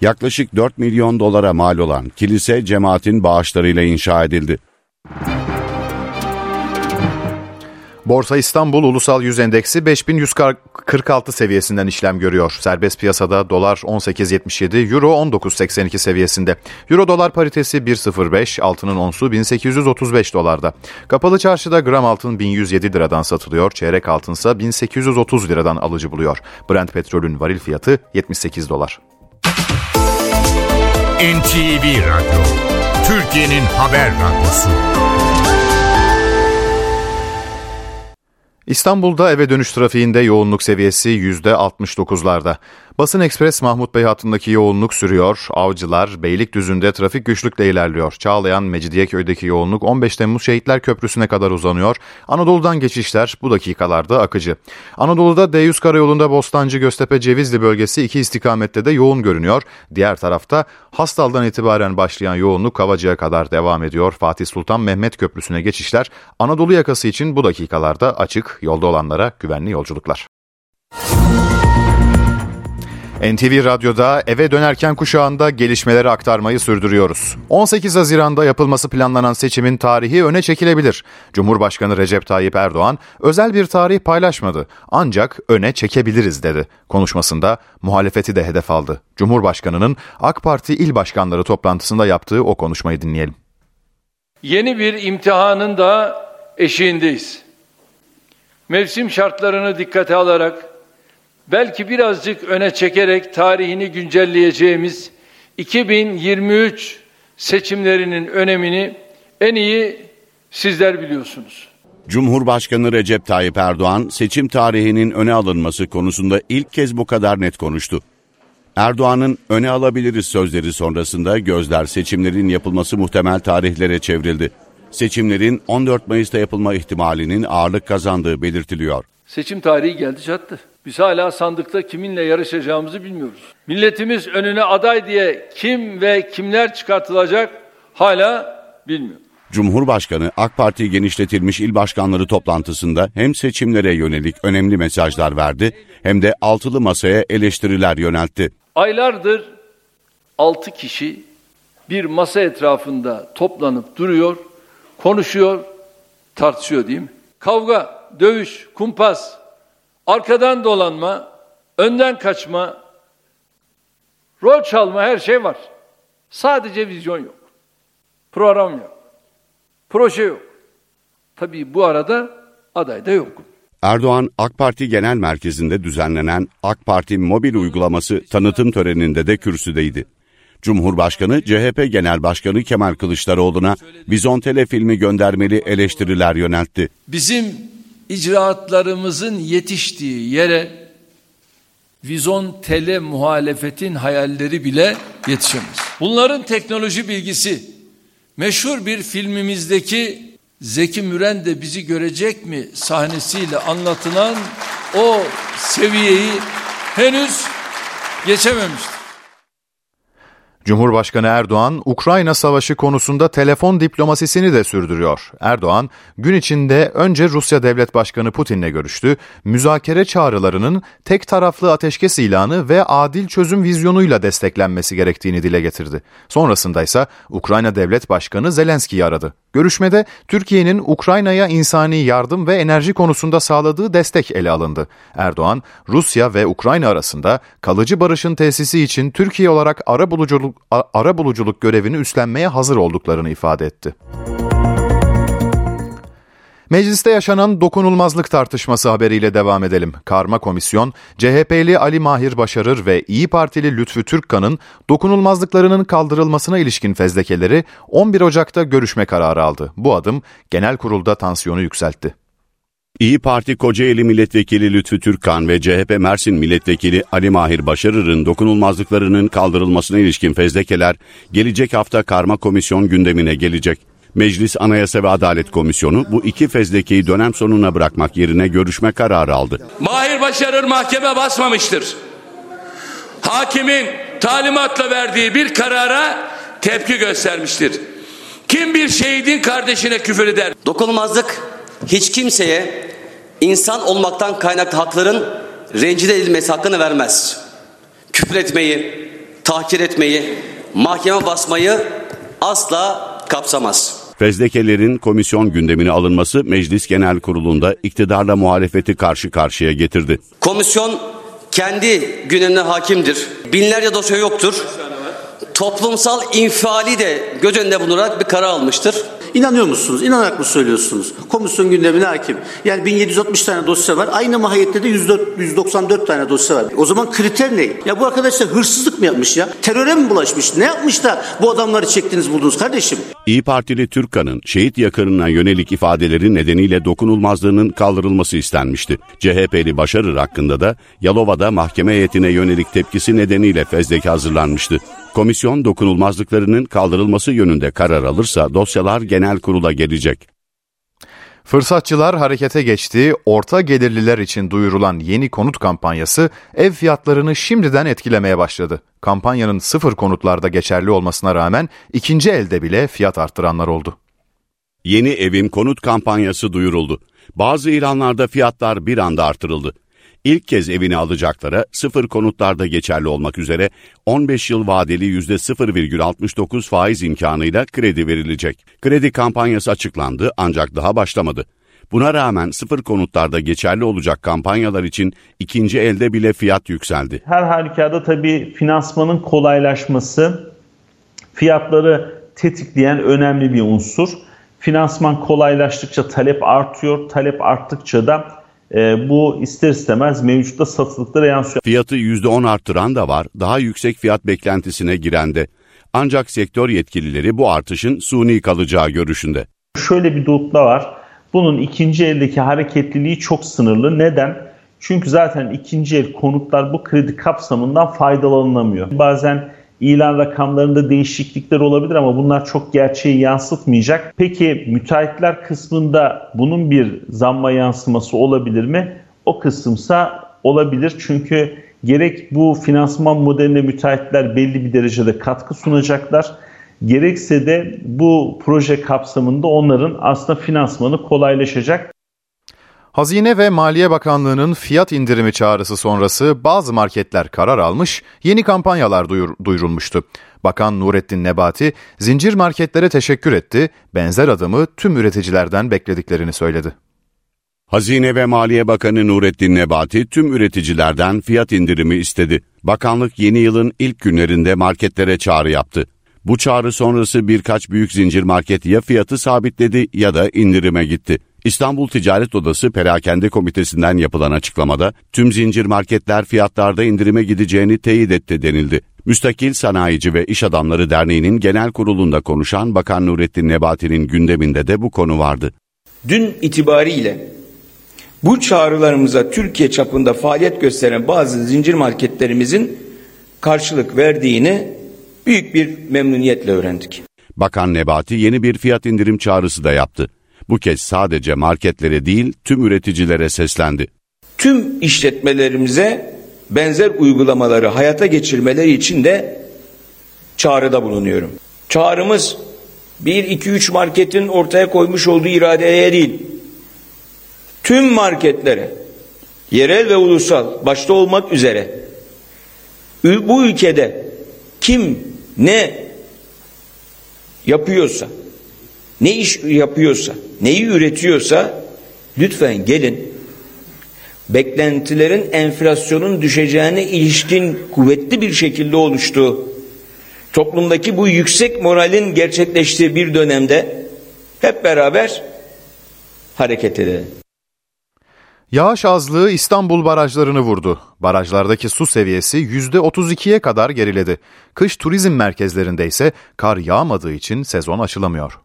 Yaklaşık 4 milyon dolara mal olan kilise cemaatin bağışlarıyla inşa edildi. Borsa İstanbul Ulusal Yüz Endeksi 5146 seviyesinden işlem görüyor. Serbest piyasada dolar 18.77, euro 19.82 seviyesinde. Euro dolar paritesi 1.05, altının onsu 1835 dolarda. Kapalı çarşıda gram altın 1107 liradan satılıyor, çeyrek altınsa 1830 liradan alıcı buluyor. Brent petrolün varil fiyatı 78 dolar. NTV Radyo, Türkiye'nin haber radyosu. İstanbul'da eve dönüş trafiğinde yoğunluk seviyesi %69'larda. Basın Ekspres Mahmut Bey hattındaki yoğunluk sürüyor. Avcılar, Beylikdüzü'nde trafik güçlükle ilerliyor. Çağlayan, Mecidiyeköy'deki yoğunluk 15 Temmuz Şehitler Köprüsü'ne kadar uzanıyor. Anadolu'dan geçişler bu dakikalarda akıcı. Anadolu'da D100 Karayolu'nda Bostancı, Göztepe, Cevizli bölgesi iki istikamette de yoğun görünüyor. Diğer tarafta Hastal'dan itibaren başlayan yoğunluk Kavacı'ya kadar devam ediyor. Fatih Sultan Mehmet Köprüsü'ne geçişler Anadolu yakası için bu dakikalarda açık. Yolda olanlara güvenli yolculuklar. NTV Radyo'da eve dönerken kuşağında gelişmeleri aktarmayı sürdürüyoruz. 18 Haziran'da yapılması planlanan seçimin tarihi öne çekilebilir. Cumhurbaşkanı Recep Tayyip Erdoğan özel bir tarih paylaşmadı ancak öne çekebiliriz dedi. Konuşmasında muhalefeti de hedef aldı. Cumhurbaşkanının AK Parti il başkanları toplantısında yaptığı o konuşmayı dinleyelim. Yeni bir imtihanın da eşiğindeyiz. Mevsim şartlarını dikkate alarak belki birazcık öne çekerek tarihini güncelleyeceğimiz 2023 seçimlerinin önemini en iyi sizler biliyorsunuz. Cumhurbaşkanı Recep Tayyip Erdoğan seçim tarihinin öne alınması konusunda ilk kez bu kadar net konuştu. Erdoğan'ın öne alabiliriz sözleri sonrasında gözler seçimlerin yapılması muhtemel tarihlere çevrildi. Seçimlerin 14 Mayıs'ta yapılma ihtimalinin ağırlık kazandığı belirtiliyor. Seçim tarihi geldi çattı. Biz hala sandıkta kiminle yarışacağımızı bilmiyoruz. Milletimiz önüne aday diye kim ve kimler çıkartılacak hala bilmiyor. Cumhurbaşkanı AK Parti genişletilmiş il başkanları toplantısında hem seçimlere yönelik önemli mesajlar verdi hem de altılı masaya eleştiriler yöneltti. Aylardır 6 kişi bir masa etrafında toplanıp duruyor, konuşuyor, tartışıyor değil mi? Kavga, dövüş, kumpas, arkadan dolanma, önden kaçma, rol çalma her şey var. Sadece vizyon yok. Program yok. Proje yok. Tabii bu arada aday da yok. Erdoğan AK Parti Genel Merkezi'nde düzenlenen AK Parti mobil uygulaması tanıtım töreninde de kürsüdeydi. Cumhurbaşkanı CHP Genel Başkanı Kemal Kılıçdaroğlu'na Bizontele filmi göndermeli eleştiriler yöneltti. Bizim icraatlarımızın yetiştiği yere vizon tele muhalefetin hayalleri bile yetişemez. Bunların teknoloji bilgisi meşhur bir filmimizdeki Zeki Müren de bizi görecek mi sahnesiyle anlatılan o seviyeyi henüz geçememiştir. Cumhurbaşkanı Erdoğan, Ukrayna Savaşı konusunda telefon diplomasisini de sürdürüyor. Erdoğan, gün içinde önce Rusya Devlet Başkanı Putin'le görüştü, müzakere çağrılarının tek taraflı ateşkes ilanı ve adil çözüm vizyonuyla desteklenmesi gerektiğini dile getirdi. Sonrasında ise Ukrayna Devlet Başkanı Zelenski'yi aradı. Görüşmede Türkiye'nin Ukrayna'ya insani yardım ve enerji konusunda sağladığı destek ele alındı. Erdoğan, Rusya ve Ukrayna arasında kalıcı barışın tesisi için Türkiye olarak ara buluculuk, ara buluculuk görevini üstlenmeye hazır olduklarını ifade etti. Mecliste yaşanan dokunulmazlık tartışması haberiyle devam edelim. Karma Komisyon, CHP'li Ali Mahir Başarır ve İyi Partili Lütfü Türkkan'ın dokunulmazlıklarının kaldırılmasına ilişkin fezlekeleri 11 Ocak'ta görüşme kararı aldı. Bu adım genel kurulda tansiyonu yükseltti. İyi Parti Kocaeli Milletvekili Lütfü Türkkan ve CHP Mersin Milletvekili Ali Mahir Başarır'ın dokunulmazlıklarının kaldırılmasına ilişkin fezlekeler gelecek hafta karma komisyon gündemine gelecek. Meclis Anayasa ve Adalet Komisyonu bu iki fezlekeyi dönem sonuna bırakmak yerine görüşme kararı aldı. Mahir Başarır mahkeme basmamıştır. Hakimin talimatla verdiği bir karara tepki göstermiştir. Kim bir şehidin kardeşine küfür eder? Dokunulmazlık hiç kimseye insan olmaktan kaynaklı hakların rencide edilmesi hakkını vermez. Küfür etmeyi, tahkir etmeyi, mahkeme basmayı asla kapsamaz. Fezlekelerin komisyon gündemine alınması Meclis Genel Kurulu'nda iktidarla muhalefeti karşı karşıya getirdi. Komisyon kendi gündemine hakimdir. Binlerce dosya yoktur. Toplumsal infiali de göz önünde bulundurarak bir karar almıştır. İnanıyor musunuz? İnanarak mı söylüyorsunuz? Komisyon gündemine hakim. Yani 1760 tane dosya var. Aynı mahiyette de 104, 194 tane dosya var. O zaman kriter ne? Ya bu arkadaşlar hırsızlık mı yapmış ya? Teröre mi bulaşmış? Ne yapmış da bu adamları çektiniz buldunuz kardeşim? İyi Partili Türkan'ın şehit yakınına yönelik ifadeleri nedeniyle dokunulmazlığının kaldırılması istenmişti. CHP'li Başarır hakkında da Yalova'da mahkeme heyetine yönelik tepkisi nedeniyle fezleke hazırlanmıştı. Komisyon dokunulmazlıklarının kaldırılması yönünde karar alırsa dosyalar genel kurula gelecek. Fırsatçılar harekete geçti. Orta gelirliler için duyurulan yeni konut kampanyası ev fiyatlarını şimdiden etkilemeye başladı. Kampanyanın sıfır konutlarda geçerli olmasına rağmen ikinci elde bile fiyat arttıranlar oldu. Yeni evim konut kampanyası duyuruldu. Bazı ilanlarda fiyatlar bir anda artırıldı. İlk kez evini alacaklara sıfır konutlarda geçerli olmak üzere 15 yıl vadeli %0,69 faiz imkanıyla kredi verilecek. Kredi kampanyası açıklandı ancak daha başlamadı. Buna rağmen sıfır konutlarda geçerli olacak kampanyalar için ikinci elde bile fiyat yükseldi. Her halükarda tabii finansmanın kolaylaşması fiyatları tetikleyen önemli bir unsur. Finansman kolaylaştıkça talep artıyor, talep arttıkça da e, bu ister istemez mevcutta satılıklara yansıyor. Fiyatı %10 arttıran da var, daha yüksek fiyat beklentisine giren de. Ancak sektör yetkilileri bu artışın suni kalacağı görüşünde. Şöyle bir nokta var. Bunun ikinci eldeki hareketliliği çok sınırlı. Neden? Çünkü zaten ikinci el konutlar bu kredi kapsamından faydalanılamıyor. Bazen ilan rakamlarında değişiklikler olabilir ama bunlar çok gerçeği yansıtmayacak. Peki müteahhitler kısmında bunun bir zamma yansıması olabilir mi? O kısımsa olabilir çünkü gerek bu finansman modeline müteahhitler belli bir derecede katkı sunacaklar gerekse de bu proje kapsamında onların aslında finansmanı kolaylaşacak. Hazine ve Maliye Bakanlığı'nın fiyat indirimi çağrısı sonrası bazı marketler karar almış, yeni kampanyalar duyur, duyurulmuştu. Bakan Nurettin Nebati, zincir marketlere teşekkür etti, benzer adımı tüm üreticilerden beklediklerini söyledi. Hazine ve Maliye Bakanı Nurettin Nebati tüm üreticilerden fiyat indirimi istedi. Bakanlık yeni yılın ilk günlerinde marketlere çağrı yaptı. Bu çağrı sonrası birkaç büyük zincir market ya fiyatı sabitledi ya da indirime gitti. İstanbul Ticaret Odası Perakende Komitesi'nden yapılan açıklamada tüm zincir marketler fiyatlarda indirime gideceğini teyit etti denildi. Müstakil Sanayici ve İş Adamları Derneği'nin genel kurulunda konuşan Bakan Nurettin Nebati'nin gündeminde de bu konu vardı. Dün itibariyle bu çağrılarımıza Türkiye çapında faaliyet gösteren bazı zincir marketlerimizin karşılık verdiğini büyük bir memnuniyetle öğrendik. Bakan Nebati yeni bir fiyat indirim çağrısı da yaptı. Bu kez sadece marketlere değil tüm üreticilere seslendi. Tüm işletmelerimize benzer uygulamaları hayata geçirmeleri için de çağrıda bulunuyorum. Çağrımız 1-2-3 marketin ortaya koymuş olduğu iradeye değil, tüm marketlere, yerel ve ulusal başta olmak üzere bu ülkede kim ne yapıyorsa, ne iş yapıyorsa, neyi üretiyorsa lütfen gelin beklentilerin enflasyonun düşeceğine ilişkin kuvvetli bir şekilde oluştuğu toplumdaki bu yüksek moralin gerçekleştiği bir dönemde hep beraber hareket edelim. Yağış azlığı İstanbul barajlarını vurdu. Barajlardaki su seviyesi %32'ye kadar geriledi. Kış turizm merkezlerinde ise kar yağmadığı için sezon açılamıyor.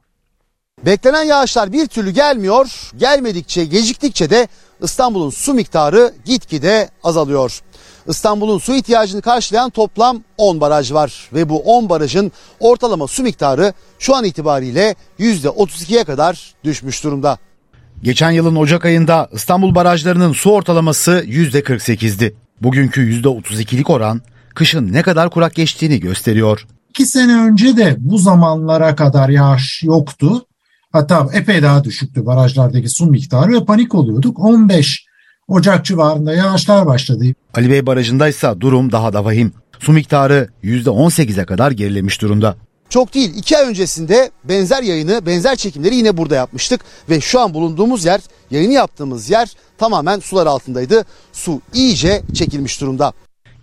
Beklenen yağışlar bir türlü gelmiyor. Gelmedikçe, geciktikçe de İstanbul'un su miktarı gitgide azalıyor. İstanbul'un su ihtiyacını karşılayan toplam 10 baraj var ve bu 10 barajın ortalama su miktarı şu an itibariyle %32'ye kadar düşmüş durumda. Geçen yılın Ocak ayında İstanbul barajlarının su ortalaması %48'di. Bugünkü %32'lik oran kışın ne kadar kurak geçtiğini gösteriyor. İki sene önce de bu zamanlara kadar yağış yoktu. Hatta epey daha düşüktü barajlardaki su miktarı ve panik oluyorduk. 15 Ocak civarında yağışlar başladı. Ali Bey Barajı'ndaysa durum daha da vahim. Su miktarı %18'e kadar gerilemiş durumda. Çok değil iki ay öncesinde benzer yayını benzer çekimleri yine burada yapmıştık ve şu an bulunduğumuz yer yayını yaptığımız yer tamamen sular altındaydı. Su iyice çekilmiş durumda.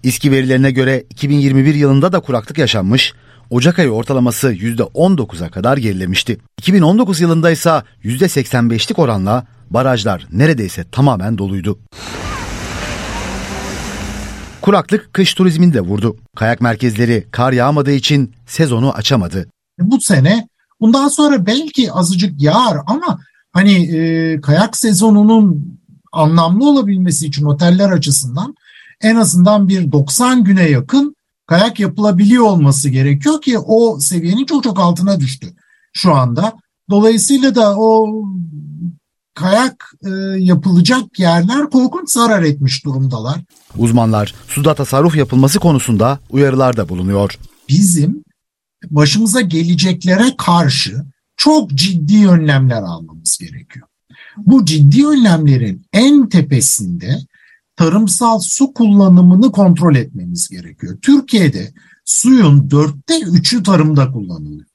İSKİ verilerine göre 2021 yılında da kuraklık yaşanmış, Ocak ayı ortalaması %19'a kadar gerilemişti. 2019 yılında ise %85'lik oranla barajlar neredeyse tamamen doluydu. Kuraklık kış turizmini de vurdu. Kayak merkezleri kar yağmadığı için sezonu açamadı. Bu sene bundan sonra belki azıcık yağar ama hani e, kayak sezonunun anlamlı olabilmesi için oteller açısından en azından bir 90 güne yakın kayak yapılabiliyor olması gerekiyor ki o seviyenin çok çok altına düştü şu anda. Dolayısıyla da o kayak e, yapılacak yerler korkunç zarar etmiş durumdalar. Uzmanlar suda tasarruf yapılması konusunda uyarılarda bulunuyor. Bizim başımıza geleceklere karşı çok ciddi önlemler almamız gerekiyor. Bu ciddi önlemlerin en tepesinde tarımsal su kullanımını kontrol etmemiz gerekiyor. Türkiye'de suyun dörtte üçü tarımda kullanılıyor.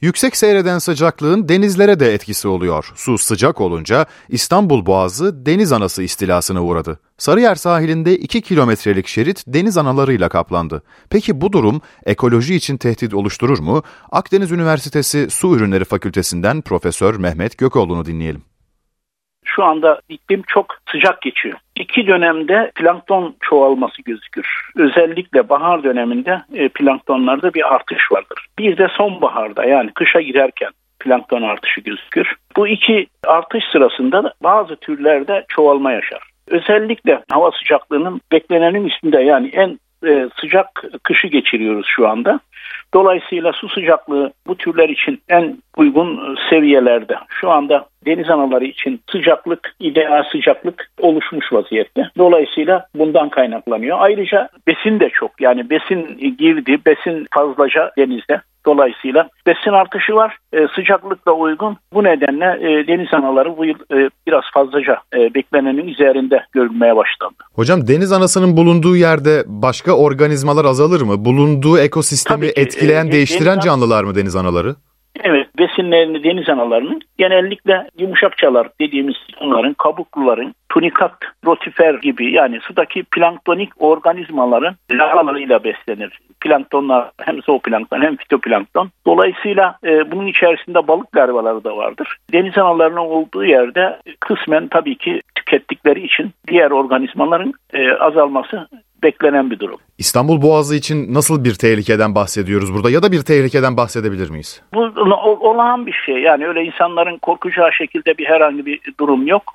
Yüksek seyreden sıcaklığın denizlere de etkisi oluyor. Su sıcak olunca İstanbul Boğazı deniz anası istilasına uğradı. Sarıyer sahilinde 2 kilometrelik şerit deniz analarıyla kaplandı. Peki bu durum ekoloji için tehdit oluşturur mu? Akdeniz Üniversitesi Su Ürünleri Fakültesinden Profesör Mehmet Gökoğlu'nu dinleyelim. Şu anda iklim çok sıcak geçiyor. İki dönemde plankton çoğalması gözükür. Özellikle bahar döneminde e, planktonlarda bir artış vardır. Bir de sonbaharda yani kışa girerken plankton artışı gözükür. Bu iki artış sırasında bazı türlerde çoğalma yaşar. Özellikle hava sıcaklığının beklenenin üstünde yani en e, sıcak kışı geçiriyoruz şu anda. Dolayısıyla su sıcaklığı bu türler için en uygun seviyelerde. Şu anda deniz anaları için sıcaklık, ideal sıcaklık oluşmuş vaziyette. Dolayısıyla bundan kaynaklanıyor. Ayrıca besin de çok. Yani besin girdi, besin fazlaca denizde. Dolayısıyla besin artışı var. E, sıcaklıkla uygun. Bu nedenle e, deniz anaları bu yıl e, biraz fazlaca e, beklenenin üzerinde görülmeye başlandı. Hocam deniz anasının bulunduğu yerde başka organizmalar azalır mı? Bulunduğu ekosistemi etkileyen, e, değiştiren deniz- canlılar mı deniz anaları? Evet besinlerini deniz analarının genellikle yumuşakçalar dediğimiz onların kabukluların tunikat, rotifer gibi yani sudaki planktonik organizmaların larvalarıyla beslenir. Planktonlar hem zooplankton hem fitoplankton. Dolayısıyla e, bunun içerisinde balık larvaları da vardır. Deniz analarının olduğu yerde kısmen tabii ki tükettikleri için diğer organizmaların e, azalması beklenen bir durum. İstanbul Boğazı için nasıl bir tehlikeden bahsediyoruz burada ya da bir tehlikeden bahsedebilir miyiz? Bu olağan bir şey. Yani öyle insanların korkacağı şekilde bir herhangi bir durum yok.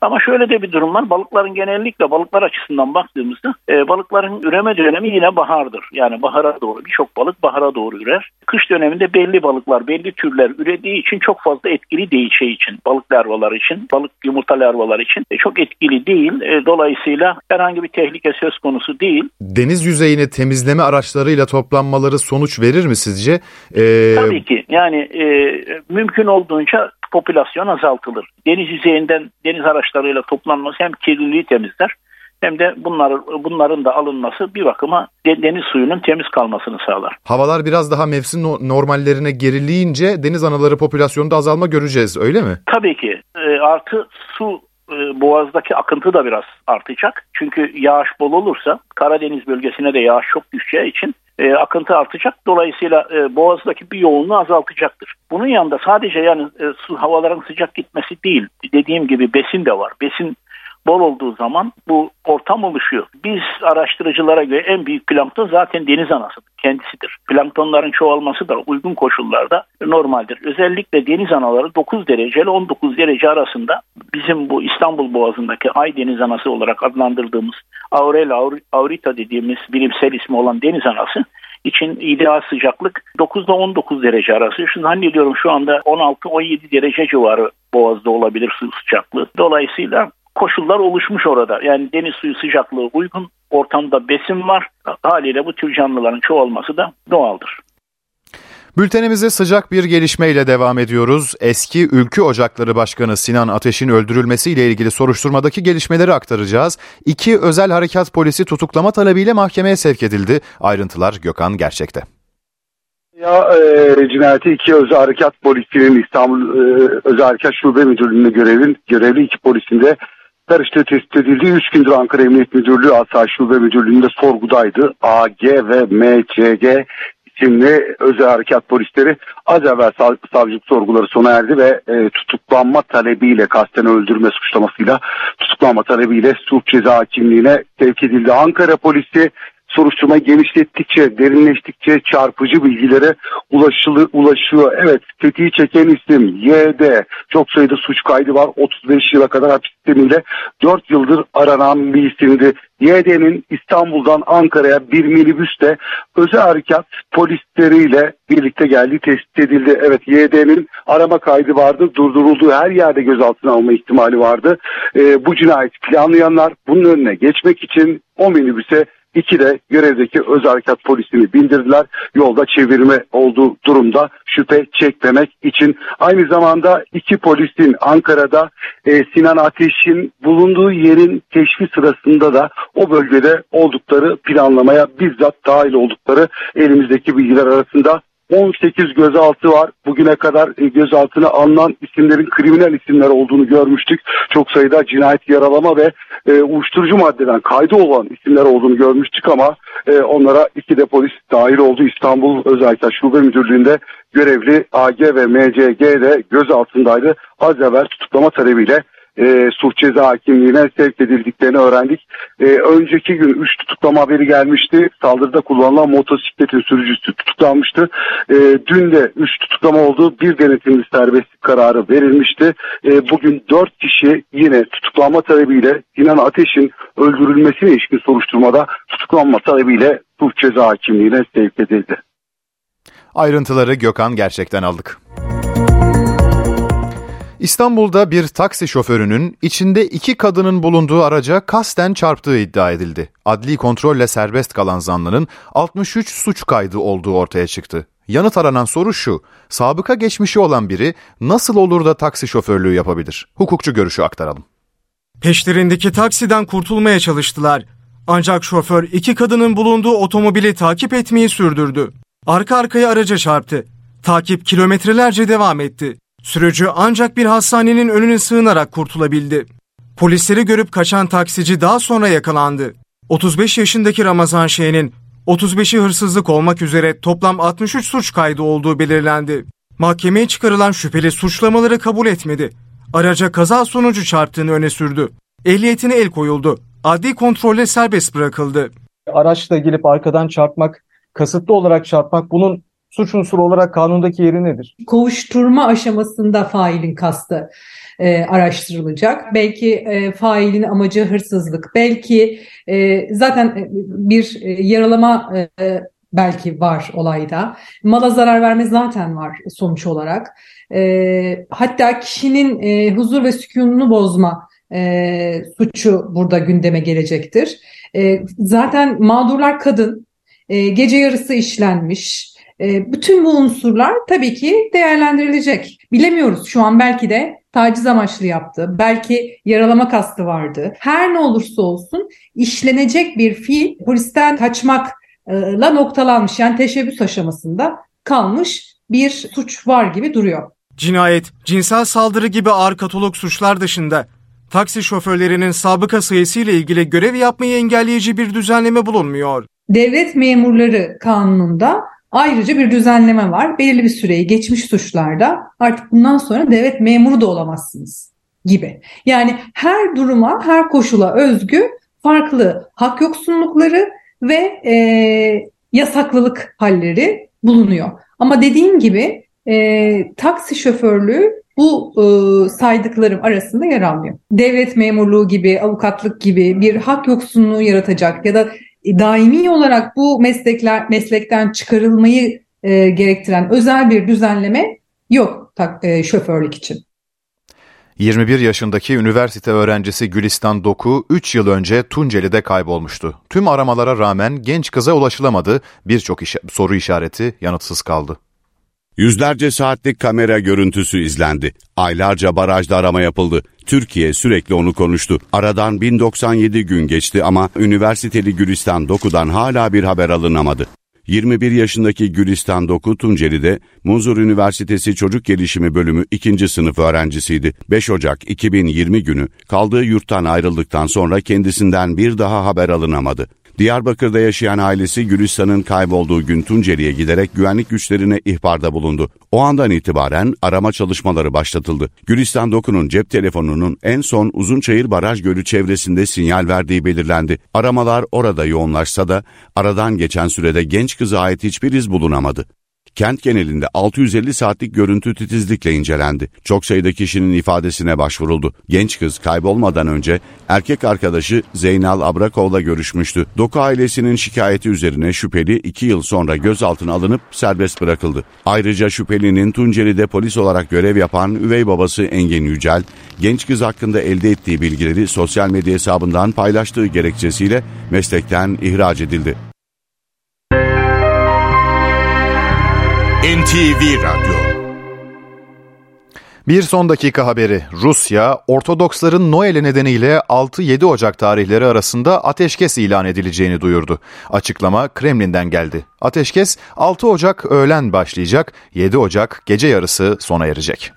Ama şöyle de bir durum var. Balıkların genellikle balıklar açısından baktığımızda e, balıkların üreme dönemi yine bahardır. Yani bahara doğru birçok balık bahara doğru ürer. Kış döneminde belli balıklar, belli türler ürediği için çok fazla etkili değil şey için. Balık larvaları için, balık yumurta larvaları için e, çok etkili değil. E, dolayısıyla herhangi bir tehlike söz konusu değil. Deniz yüzeyini temizleme araçlarıyla toplanmaları sonuç verir mi sizce? Ee, Tabii ki. Yani e, mümkün olduğunca popülasyon azaltılır. Deniz yüzeyinden deniz araçlarıyla toplanması hem kirliliği temizler hem de bunlar, bunların da alınması bir bakıma de- deniz suyunun temiz kalmasını sağlar. Havalar biraz daha mevsim no- normallerine gerileyince deniz anaları popülasyonunda azalma göreceğiz öyle mi? Tabii ki e, artı su e, boğazdaki akıntı da biraz artacak. Çünkü yağış bol olursa Karadeniz bölgesine de yağış çok düşeceği için e, akıntı artacak. Dolayısıyla e, boğazdaki bir yoğunluğu azaltacaktır. Bunun yanında sadece yani e, su havaların sıcak gitmesi değil. Dediğim gibi besin de var. Besin bol olduğu zaman bu ortam oluşuyor. Biz araştırıcılara göre en büyük plankton zaten deniz anası kendisidir. Planktonların çoğalması da uygun koşullarda normaldir. Özellikle deniz anaları 9 derece ile 19 derece arasında bizim bu İstanbul Boğazı'ndaki ay deniz anası olarak adlandırdığımız Aurel aur- aurita dediğimiz bilimsel ismi olan deniz anası için ideal sıcaklık 9 ile 19 derece arası. Şimdi zannediyorum şu anda 16-17 derece civarı boğazda olabilir su sıcaklığı. Dolayısıyla koşullar oluşmuş orada. Yani deniz suyu sıcaklığı uygun, ortamda besin var. Haliyle bu tür canlıların çoğalması da doğaldır. Bültenimize sıcak bir gelişmeyle devam ediyoruz. Eski Ülkü Ocakları Başkanı Sinan Ateş'in öldürülmesiyle ilgili soruşturmadaki gelişmeleri aktaracağız. İki özel harekat polisi tutuklama talebiyle mahkemeye sevk edildi. Ayrıntılar Gökhan Gerçek'te. Ya e, cinayeti iki özel harekat polisinin İstanbul e, Özel Harekat Şube Müdürlüğü'nde görevli, görevli iki polisinde karıştığı tespit edildi. Üç gündür Ankara Emniyet Müdürlüğü Asayiş Şube Müdürlüğü'nde sorgudaydı. AG ve MCG isimli özel harekat polisleri az evvel sav- savcılık sorguları sona erdi ve e, tutuklanma talebiyle kasten öldürme suçlamasıyla tutuklanma talebiyle suç ceza hakimliğine sevk edildi. Ankara polisi soruşturma genişlettikçe, derinleştikçe çarpıcı bilgilere ulaşılı, ulaşıyor. Evet, tetiği çeken isim YD. Çok sayıda suç kaydı var. 35 yıla kadar hapis sistemiyle 4 yıldır aranan bir isimdi. YD'nin İstanbul'dan Ankara'ya bir minibüste özel harekat polisleriyle birlikte geldiği tespit edildi. Evet YD'nin arama kaydı vardı. Durdurulduğu her yerde gözaltına alma ihtimali vardı. Ee, bu cinayeti planlayanlar bunun önüne geçmek için o minibüse İki de görevdeki özel harekat polisini bindirdiler. Yolda çevirme olduğu durumda şüphe çekmemek için. Aynı zamanda iki polisin Ankara'da e, Sinan Ateş'in bulunduğu yerin keşfi sırasında da o bölgede oldukları planlamaya bizzat dahil oldukları elimizdeki bilgiler arasında 18 gözaltı var. Bugüne kadar e, gözaltına alınan isimlerin kriminal isimler olduğunu görmüştük. Çok sayıda cinayet, yaralama ve e, uyuşturucu maddeden kaydı olan isimler olduğunu görmüştük ama e, onlara iki de polis dahil oldu. İstanbul Özel Şube Müdürlüğü'nde görevli AG ve MCG de gözaltındaydı. Az evvel tutuklama talebiyle e, suç ceza hakimliğine sevk edildiklerini öğrendik. E, önceki gün 3 tutuklama haberi gelmişti. Saldırıda kullanılan motosikletin sürücüsü tutuklanmıştı. E, dün de 3 tutuklama oldu. Bir denetimli serbestlik kararı verilmişti. E, bugün 4 kişi yine tutuklanma talebiyle Sinan Ateş'in öldürülmesine ilişkin soruşturmada tutuklanma talebiyle suç ceza hakimliğine sevk edildi. Ayrıntıları Gökhan Gerçek'ten aldık. İstanbul'da bir taksi şoförünün içinde iki kadının bulunduğu araca kasten çarptığı iddia edildi. Adli kontrolle serbest kalan zanlının 63 suç kaydı olduğu ortaya çıktı. Yanıt aranan soru şu, sabıka geçmişi olan biri nasıl olur da taksi şoförlüğü yapabilir? Hukukçu görüşü aktaralım. Peşlerindeki taksiden kurtulmaya çalıştılar. Ancak şoför iki kadının bulunduğu otomobili takip etmeyi sürdürdü. Arka arkaya araca çarptı. Takip kilometrelerce devam etti. Sürücü ancak bir hastanenin önüne sığınarak kurtulabildi. Polisleri görüp kaçan taksici daha sonra yakalandı. 35 yaşındaki Ramazan Şen'in 35'i hırsızlık olmak üzere toplam 63 suç kaydı olduğu belirlendi. Mahkemeye çıkarılan şüpheli suçlamaları kabul etmedi. Araca kaza sonucu çarptığını öne sürdü. Ehliyetine el koyuldu. Adli kontrolle serbest bırakıldı. Araçla gelip arkadan çarpmak, kasıtlı olarak çarpmak bunun suç unsuru olarak kanundaki yeri nedir? Kovuşturma aşamasında failin kastı e, araştırılacak. Belki e, failin amacı hırsızlık. Belki e, zaten e, bir e, yaralama e, belki var olayda. Mala zarar verme zaten var sonuç olarak. E, hatta kişinin e, huzur ve sükununu bozma e, suçu burada gündeme gelecektir. E, zaten mağdurlar kadın, e, gece yarısı işlenmiş. E, bütün bu unsurlar tabii ki değerlendirilecek. Bilemiyoruz şu an belki de taciz amaçlı yaptı, belki yaralama kastı vardı. Her ne olursa olsun işlenecek bir fiil polisten kaçmakla noktalanmış. Yani teşebbüs aşamasında kalmış bir suç var gibi duruyor. Cinayet, cinsel saldırı gibi ağır katalog suçlar dışında taksi şoförlerinin sabıka sayısıyla ilgili görev yapmayı engelleyici bir düzenleme bulunmuyor. Devlet memurları kanununda ayrıca bir düzenleme var. Belirli bir süreyi geçmiş suçlarda artık bundan sonra devlet memuru da olamazsınız gibi. Yani her duruma, her koşula özgü farklı hak yoksunlukları ve e, yasaklılık halleri bulunuyor. Ama dediğim gibi e, taksi şoförlüğü bu e, saydıklarım arasında yer almıyor. Devlet memurluğu gibi, avukatlık gibi bir hak yoksunluğu yaratacak ya da daimi olarak bu meslekler meslekten çıkarılmayı e, gerektiren özel bir düzenleme yok tak, e, şoförlük için. 21 yaşındaki üniversite öğrencisi Gülistan Doku 3 yıl önce Tunceli'de kaybolmuştu. Tüm aramalara rağmen genç kıza ulaşılamadı. Birçok iş- soru işareti yanıtsız kaldı. Yüzlerce saatlik kamera görüntüsü izlendi. Aylarca barajda arama yapıldı. Türkiye sürekli onu konuştu. Aradan 1097 gün geçti ama üniversiteli Gülistan Doku'dan hala bir haber alınamadı. 21 yaşındaki Gülistan Doku Tunceli'de Muzur Üniversitesi Çocuk Gelişimi Bölümü 2. sınıf öğrencisiydi. 5 Ocak 2020 günü kaldığı yurttan ayrıldıktan sonra kendisinden bir daha haber alınamadı. Diyarbakır'da yaşayan ailesi Gülistan'ın kaybolduğu gün Tunceli'ye giderek güvenlik güçlerine ihbarda bulundu. O andan itibaren arama çalışmaları başlatıldı. Gülistan Doku'nun cep telefonunun en son Uzunçayır Baraj Gölü çevresinde sinyal verdiği belirlendi. Aramalar orada yoğunlaşsa da aradan geçen sürede genç kıza ait hiçbir iz bulunamadı. Kent genelinde 650 saatlik görüntü titizlikle incelendi. Çok sayıda kişinin ifadesine başvuruldu. Genç kız kaybolmadan önce erkek arkadaşı Zeynal Abrakov'la görüşmüştü. Doku ailesinin şikayeti üzerine şüpheli 2 yıl sonra gözaltına alınıp serbest bırakıldı. Ayrıca şüphelinin Tunceli'de polis olarak görev yapan üvey babası Engin Yücel, genç kız hakkında elde ettiği bilgileri sosyal medya hesabından paylaştığı gerekçesiyle meslekten ihraç edildi. NTV Radyo Bir son dakika haberi. Rusya, Ortodoksların Noel'i nedeniyle 6-7 Ocak tarihleri arasında ateşkes ilan edileceğini duyurdu. Açıklama Kremlin'den geldi. Ateşkes 6 Ocak öğlen başlayacak, 7 Ocak gece yarısı sona erecek.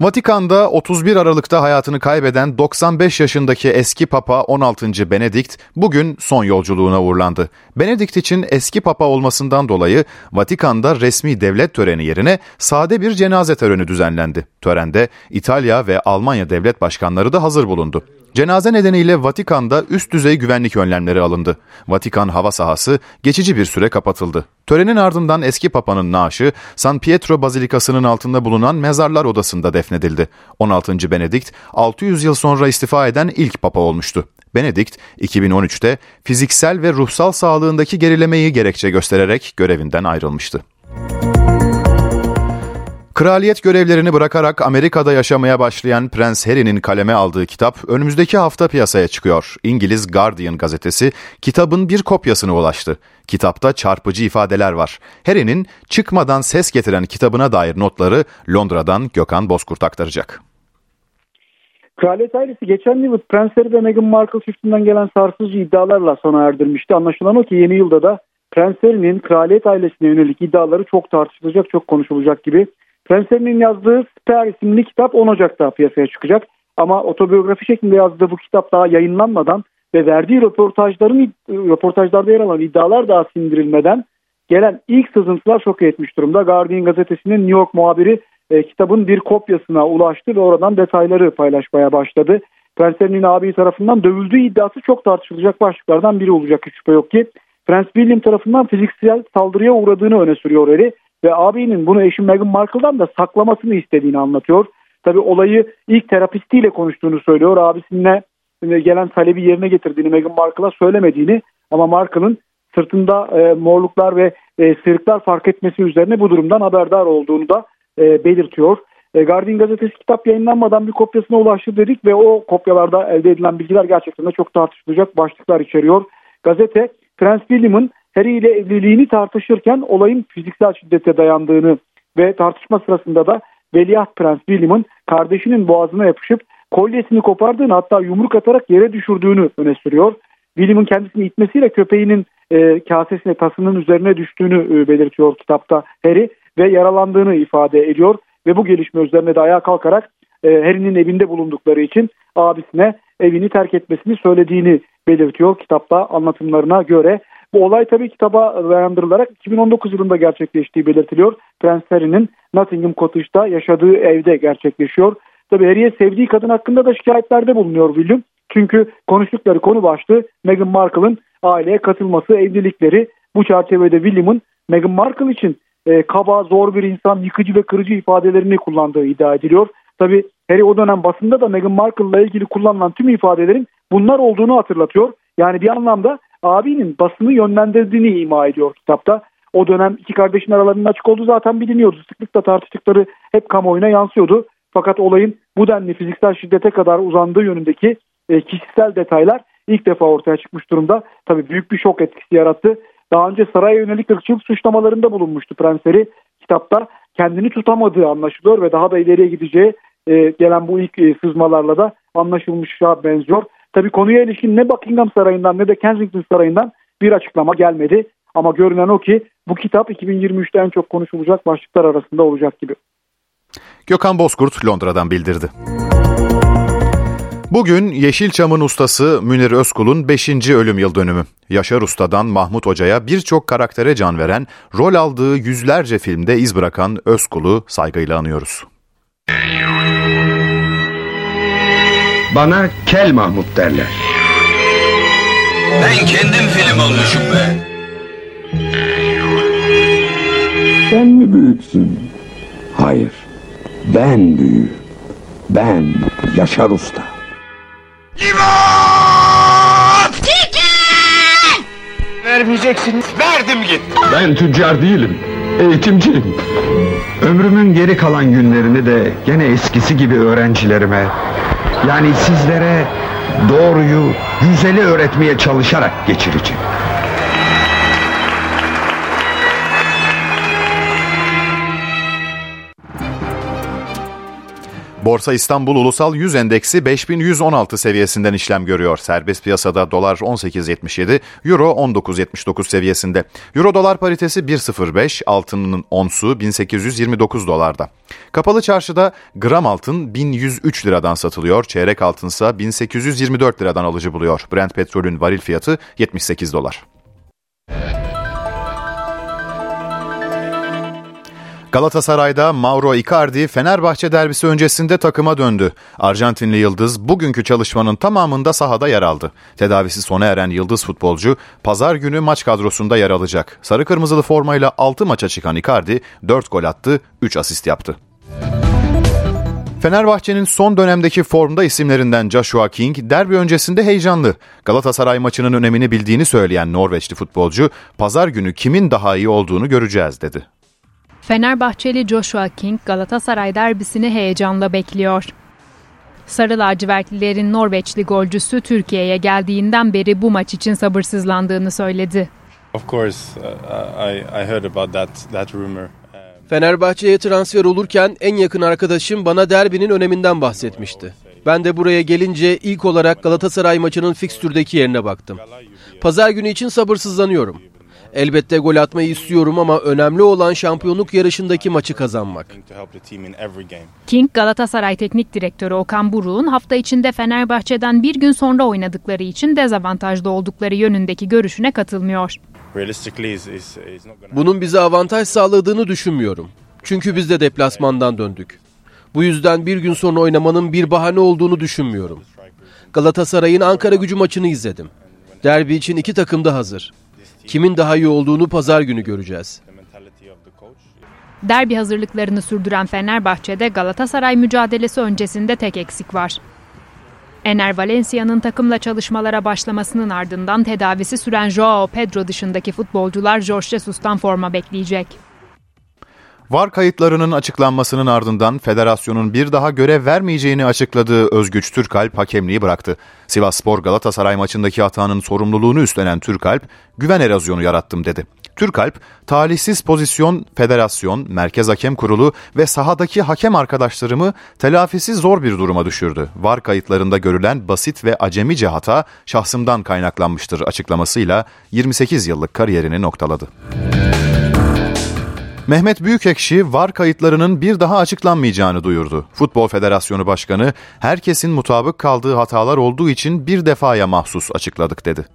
Vatikan'da 31 Aralık'ta hayatını kaybeden 95 yaşındaki eski Papa 16. Benedikt bugün son yolculuğuna uğurlandı. Benedikt için eski Papa olmasından dolayı Vatikan'da resmi devlet töreni yerine sade bir cenaze töreni düzenlendi. Törende İtalya ve Almanya devlet başkanları da hazır bulundu. Cenaze nedeniyle Vatikan'da üst düzey güvenlik önlemleri alındı. Vatikan hava sahası geçici bir süre kapatıldı. Törenin ardından eski papanın naaşı San Pietro Bazilikası'nın altında bulunan mezarlar odasında defnedildi. 16. Benedikt 600 yıl sonra istifa eden ilk papa olmuştu. Benedikt 2013'te fiziksel ve ruhsal sağlığındaki gerilemeyi gerekçe göstererek görevinden ayrılmıştı. Kraliyet görevlerini bırakarak Amerika'da yaşamaya başlayan Prens Harry'nin kaleme aldığı kitap önümüzdeki hafta piyasaya çıkıyor. İngiliz Guardian gazetesi kitabın bir kopyasına ulaştı. Kitapta çarpıcı ifadeler var. Harry'nin çıkmadan ses getiren kitabına dair notları Londra'dan Gökhan Bozkurt aktaracak. Kraliyet ailesi geçen yıl Prens Harry ve Meghan Markle çiftinden gelen sarsıcı iddialarla sona erdirmişti. Anlaşılan o ki yeni yılda da Prens Harry'nin kraliyet ailesine yönelik iddiaları çok tartışılacak, çok konuşulacak gibi. Prens Harry'nin yazdığı Spare isimli kitap 10 Ocak'ta piyasaya çıkacak. Ama otobiyografi şeklinde yazdığı bu kitap daha yayınlanmadan ve verdiği röportajların röportajlarda yer alan iddialar daha sindirilmeden gelen ilk sızıntılar şok etmiş durumda. Guardian gazetesinin New York muhabiri e, kitabın bir kopyasına ulaştı ve oradan detayları paylaşmaya başladı. Prens Harry'nin abi tarafından dövüldüğü iddiası çok tartışılacak başlıklardan biri olacak hiç şüphe yok ki. Prens William tarafından fiziksel saldırıya uğradığını öne sürüyor Harry ve abinin bunu eşi Meghan Markle'dan da saklamasını istediğini anlatıyor. Tabi olayı ilk terapistiyle konuştuğunu söylüyor. Abisine gelen talebi yerine getirdiğini Meghan Markle'a söylemediğini ama Markle'ın sırtında e, morluklar ve e, sırıklar fark etmesi üzerine bu durumdan haberdar olduğunu da e, belirtiyor. E, Guardian gazetesi kitap yayınlanmadan bir kopyasına ulaştı dedik ve o kopyalarda elde edilen bilgiler gerçekten de çok tartışılacak başlıklar içeriyor. Gazete Prens William'ın Harry ile evliliğini tartışırken olayın fiziksel şiddete dayandığını ve tartışma sırasında da Veliaht Prens William'ın kardeşinin boğazına yapışıp kolyesini kopardığını hatta yumruk atarak yere düşürdüğünü öne sürüyor. William'ın kendisini itmesiyle köpeğinin e, kasesine tasının üzerine düştüğünü e, belirtiyor kitapta Harry ve yaralandığını ifade ediyor ve bu gelişme üzerine de ayağa kalkarak e, Harry'nin evinde bulundukları için abisine evini terk etmesini söylediğini belirtiyor kitapta anlatımlarına göre. Bu olay tabii kitaba dayandırılarak 2019 yılında gerçekleştiği belirtiliyor. Prens Harry'nin Nottingham Cottage'da yaşadığı evde gerçekleşiyor. Tabii Harry'e sevdiği kadın hakkında da şikayetlerde bulunuyor William. Çünkü konuştukları konu başlığı Meghan Markle'ın aileye katılması, evlilikleri. Bu çerçevede William'ın Meghan Markle için e, kaba, zor bir insan, yıkıcı ve kırıcı ifadelerini kullandığı iddia ediliyor. Tabi Harry o dönem basında da Meghan Markle ile ilgili kullanılan tüm ifadelerin bunlar olduğunu hatırlatıyor. Yani bir anlamda abinin basını yönlendirdiğini ima ediyor kitapta. O dönem iki kardeşin aralarının açık olduğu zaten biliniyordu. Sıklıkla tartıştıkları hep kamuoyuna yansıyordu. Fakat olayın bu denli fiziksel şiddete kadar uzandığı yönündeki e, kişisel detaylar ilk defa ortaya çıkmış durumda. Tabii büyük bir şok etkisi yarattı. Daha önce saraya yönelik ırkçılık suçlamalarında bulunmuştu Prenseri. Kitapta kendini tutamadığı anlaşılıyor ve daha da ileriye gideceği e, gelen bu ilk e, sızmalarla da anlaşılmışa benziyor. Tabii konuya ilişkin ne Buckingham Sarayı'ndan ne de Kensington Sarayı'ndan bir açıklama gelmedi. Ama görünen o ki bu kitap 2023'te en çok konuşulacak başlıklar arasında olacak gibi. Gökhan Bozkurt Londra'dan bildirdi. Bugün Yeşilçam'ın ustası Münir Özkul'un 5. ölüm yıl dönümü. Yaşar Usta'dan Mahmut Hoca'ya birçok karaktere can veren, rol aldığı yüzlerce filmde iz bırakan Özkul'u saygıyla anıyoruz. Bana Kel Mahmut derler. Ben kendim film olmuşum be. Sen mi büyüksün? Hayır. Ben büyüğüm. Ben Yaşar Usta. Vermeyeceksin. Verdim git. Ben tüccar değilim. Eğitimciyim. Ömrümün geri kalan günlerini de gene eskisi gibi öğrencilerime, yani sizlere doğruyu, güzeli öğretmeye çalışarak geçireceğim. Borsa İstanbul Ulusal 100 Endeksi 5116 seviyesinden işlem görüyor. Serbest piyasada dolar 18.77, euro 19.79 seviyesinde. Euro dolar paritesi 1.05, altının onsu 1829 dolarda. Kapalı çarşıda gram altın 1103 liradan satılıyor, çeyrek altınsa 1824 liradan alıcı buluyor. Brent petrolün varil fiyatı 78 dolar. Galatasaray'da Mauro Icardi Fenerbahçe derbisi öncesinde takıma döndü. Arjantinli Yıldız bugünkü çalışmanın tamamında sahada yer aldı. Tedavisi sona eren Yıldız futbolcu pazar günü maç kadrosunda yer alacak. Sarı kırmızılı formayla 6 maça çıkan Icardi 4 gol attı, 3 asist yaptı. Fenerbahçe'nin son dönemdeki formda isimlerinden Joshua King derbi öncesinde heyecanlı. Galatasaray maçının önemini bildiğini söyleyen Norveçli futbolcu, pazar günü kimin daha iyi olduğunu göreceğiz dedi. Fenerbahçeli Joshua King Galatasaray derbisini heyecanla bekliyor. Sarı lacivertlilerin Norveçli golcüsü Türkiye'ye geldiğinden beri bu maç için sabırsızlandığını söyledi. Of course, uh, I, I heard about that, that rumor. Fenerbahçe'ye transfer olurken en yakın arkadaşım bana derbinin öneminden bahsetmişti. Ben de buraya gelince ilk olarak Galatasaray maçının fikstürdeki yerine baktım. Pazar günü için sabırsızlanıyorum. Elbette gol atmayı istiyorum ama önemli olan şampiyonluk yarışındaki maçı kazanmak. King Galatasaray Teknik Direktörü Okan Buruk'un hafta içinde Fenerbahçe'den bir gün sonra oynadıkları için dezavantajlı oldukları yönündeki görüşüne katılmıyor. Bunun bize avantaj sağladığını düşünmüyorum. Çünkü biz de deplasmandan döndük. Bu yüzden bir gün sonra oynamanın bir bahane olduğunu düşünmüyorum. Galatasaray'ın Ankara gücü maçını izledim. Derbi için iki takım da hazır. Kimin daha iyi olduğunu pazar günü göreceğiz. Derbi hazırlıklarını sürdüren Fenerbahçe'de Galatasaray mücadelesi öncesinde tek eksik var. Ener Valencia'nın takımla çalışmalara başlamasının ardından tedavisi süren Joao Pedro dışındaki futbolcular Jorge Jesus'tan forma bekleyecek. VAR kayıtlarının açıklanmasının ardından federasyonun bir daha görev vermeyeceğini açıkladığı Özgüç Türkalp hakemliği bıraktı. Sivas Spor Galatasaray maçındaki hatanın sorumluluğunu üstlenen Türkalp, güven erozyonu yarattım dedi. Türkalp, talihsiz pozisyon, federasyon, merkez hakem kurulu ve sahadaki hakem arkadaşlarımı telafisi zor bir duruma düşürdü. VAR kayıtlarında görülen basit ve acemice hata şahsımdan kaynaklanmıştır açıklamasıyla 28 yıllık kariyerini noktaladı. Mehmet Büyükekşi VAR kayıtlarının bir daha açıklanmayacağını duyurdu. Futbol Federasyonu Başkanı, herkesin mutabık kaldığı hatalar olduğu için bir defaya mahsus açıkladık dedi.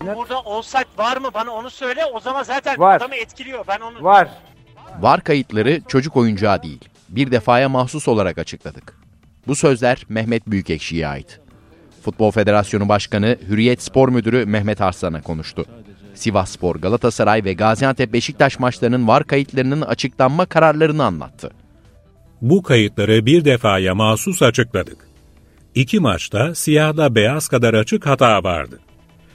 Burada offside var mı? Bana onu söyle. O zaman zaten var. adamı etkiliyor. Ben onu Var. VAR kayıtları çocuk oyuncağı değil. Bir defaya mahsus olarak açıkladık. Bu sözler Mehmet Büyükekşi'ye ait. Futbol Federasyonu Başkanı Hürriyet Spor Müdürü Mehmet Arslan'a konuştu. Sivasspor, Galatasaray ve Gaziantep Beşiktaş maçlarının VAR kayıtlarının açıklanma kararlarını anlattı. Bu kayıtları bir defaya mahsus açıkladık. İki maçta siyahla beyaz kadar açık hata vardı.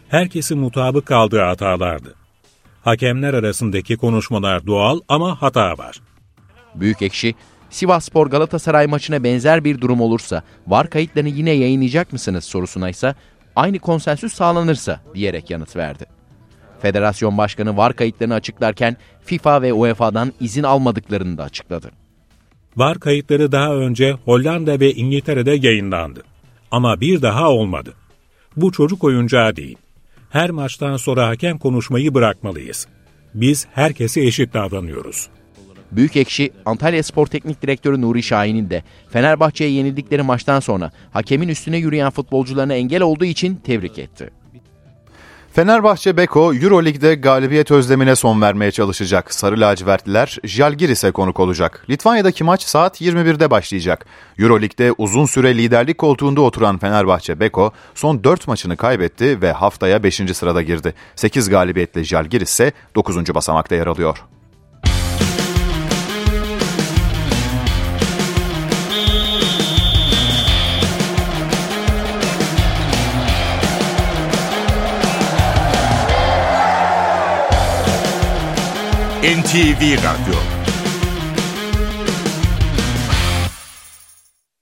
Herkesin mutabık kaldığı hatalardı. Hakemler arasındaki konuşmalar doğal ama hata var. Büyükekşi, Sivasspor Galatasaray maçına benzer bir durum olursa VAR kayıtlarını yine yayınlayacak mısınız sorusuna ise aynı konsensüs sağlanırsa diyerek yanıt verdi. Federasyon Başkanı VAR kayıtlarını açıklarken FIFA ve UEFA'dan izin almadıklarını da açıkladı. VAR kayıtları daha önce Hollanda ve İngiltere'de yayınlandı. Ama bir daha olmadı. Bu çocuk oyuncağı değil. Her maçtan sonra hakem konuşmayı bırakmalıyız. Biz herkese eşit davranıyoruz. Büyükekşi, Antalya Spor Teknik Direktörü Nuri Şahin'in de Fenerbahçe'ye yenildikleri maçtan sonra hakemin üstüne yürüyen futbolcularına engel olduğu için tebrik etti. Fenerbahçe Beko Euroleague'de galibiyet özlemine son vermeye çalışacak. Sarı lacivertliler Jalgiris'e konuk olacak. Litvanya'daki maç saat 21'de başlayacak. Euroleague'de uzun süre liderlik koltuğunda oturan Fenerbahçe Beko son 4 maçını kaybetti ve haftaya 5. sırada girdi. 8 galibiyetle Jalgiris ise 9. basamakta yer alıyor. NTV Radyo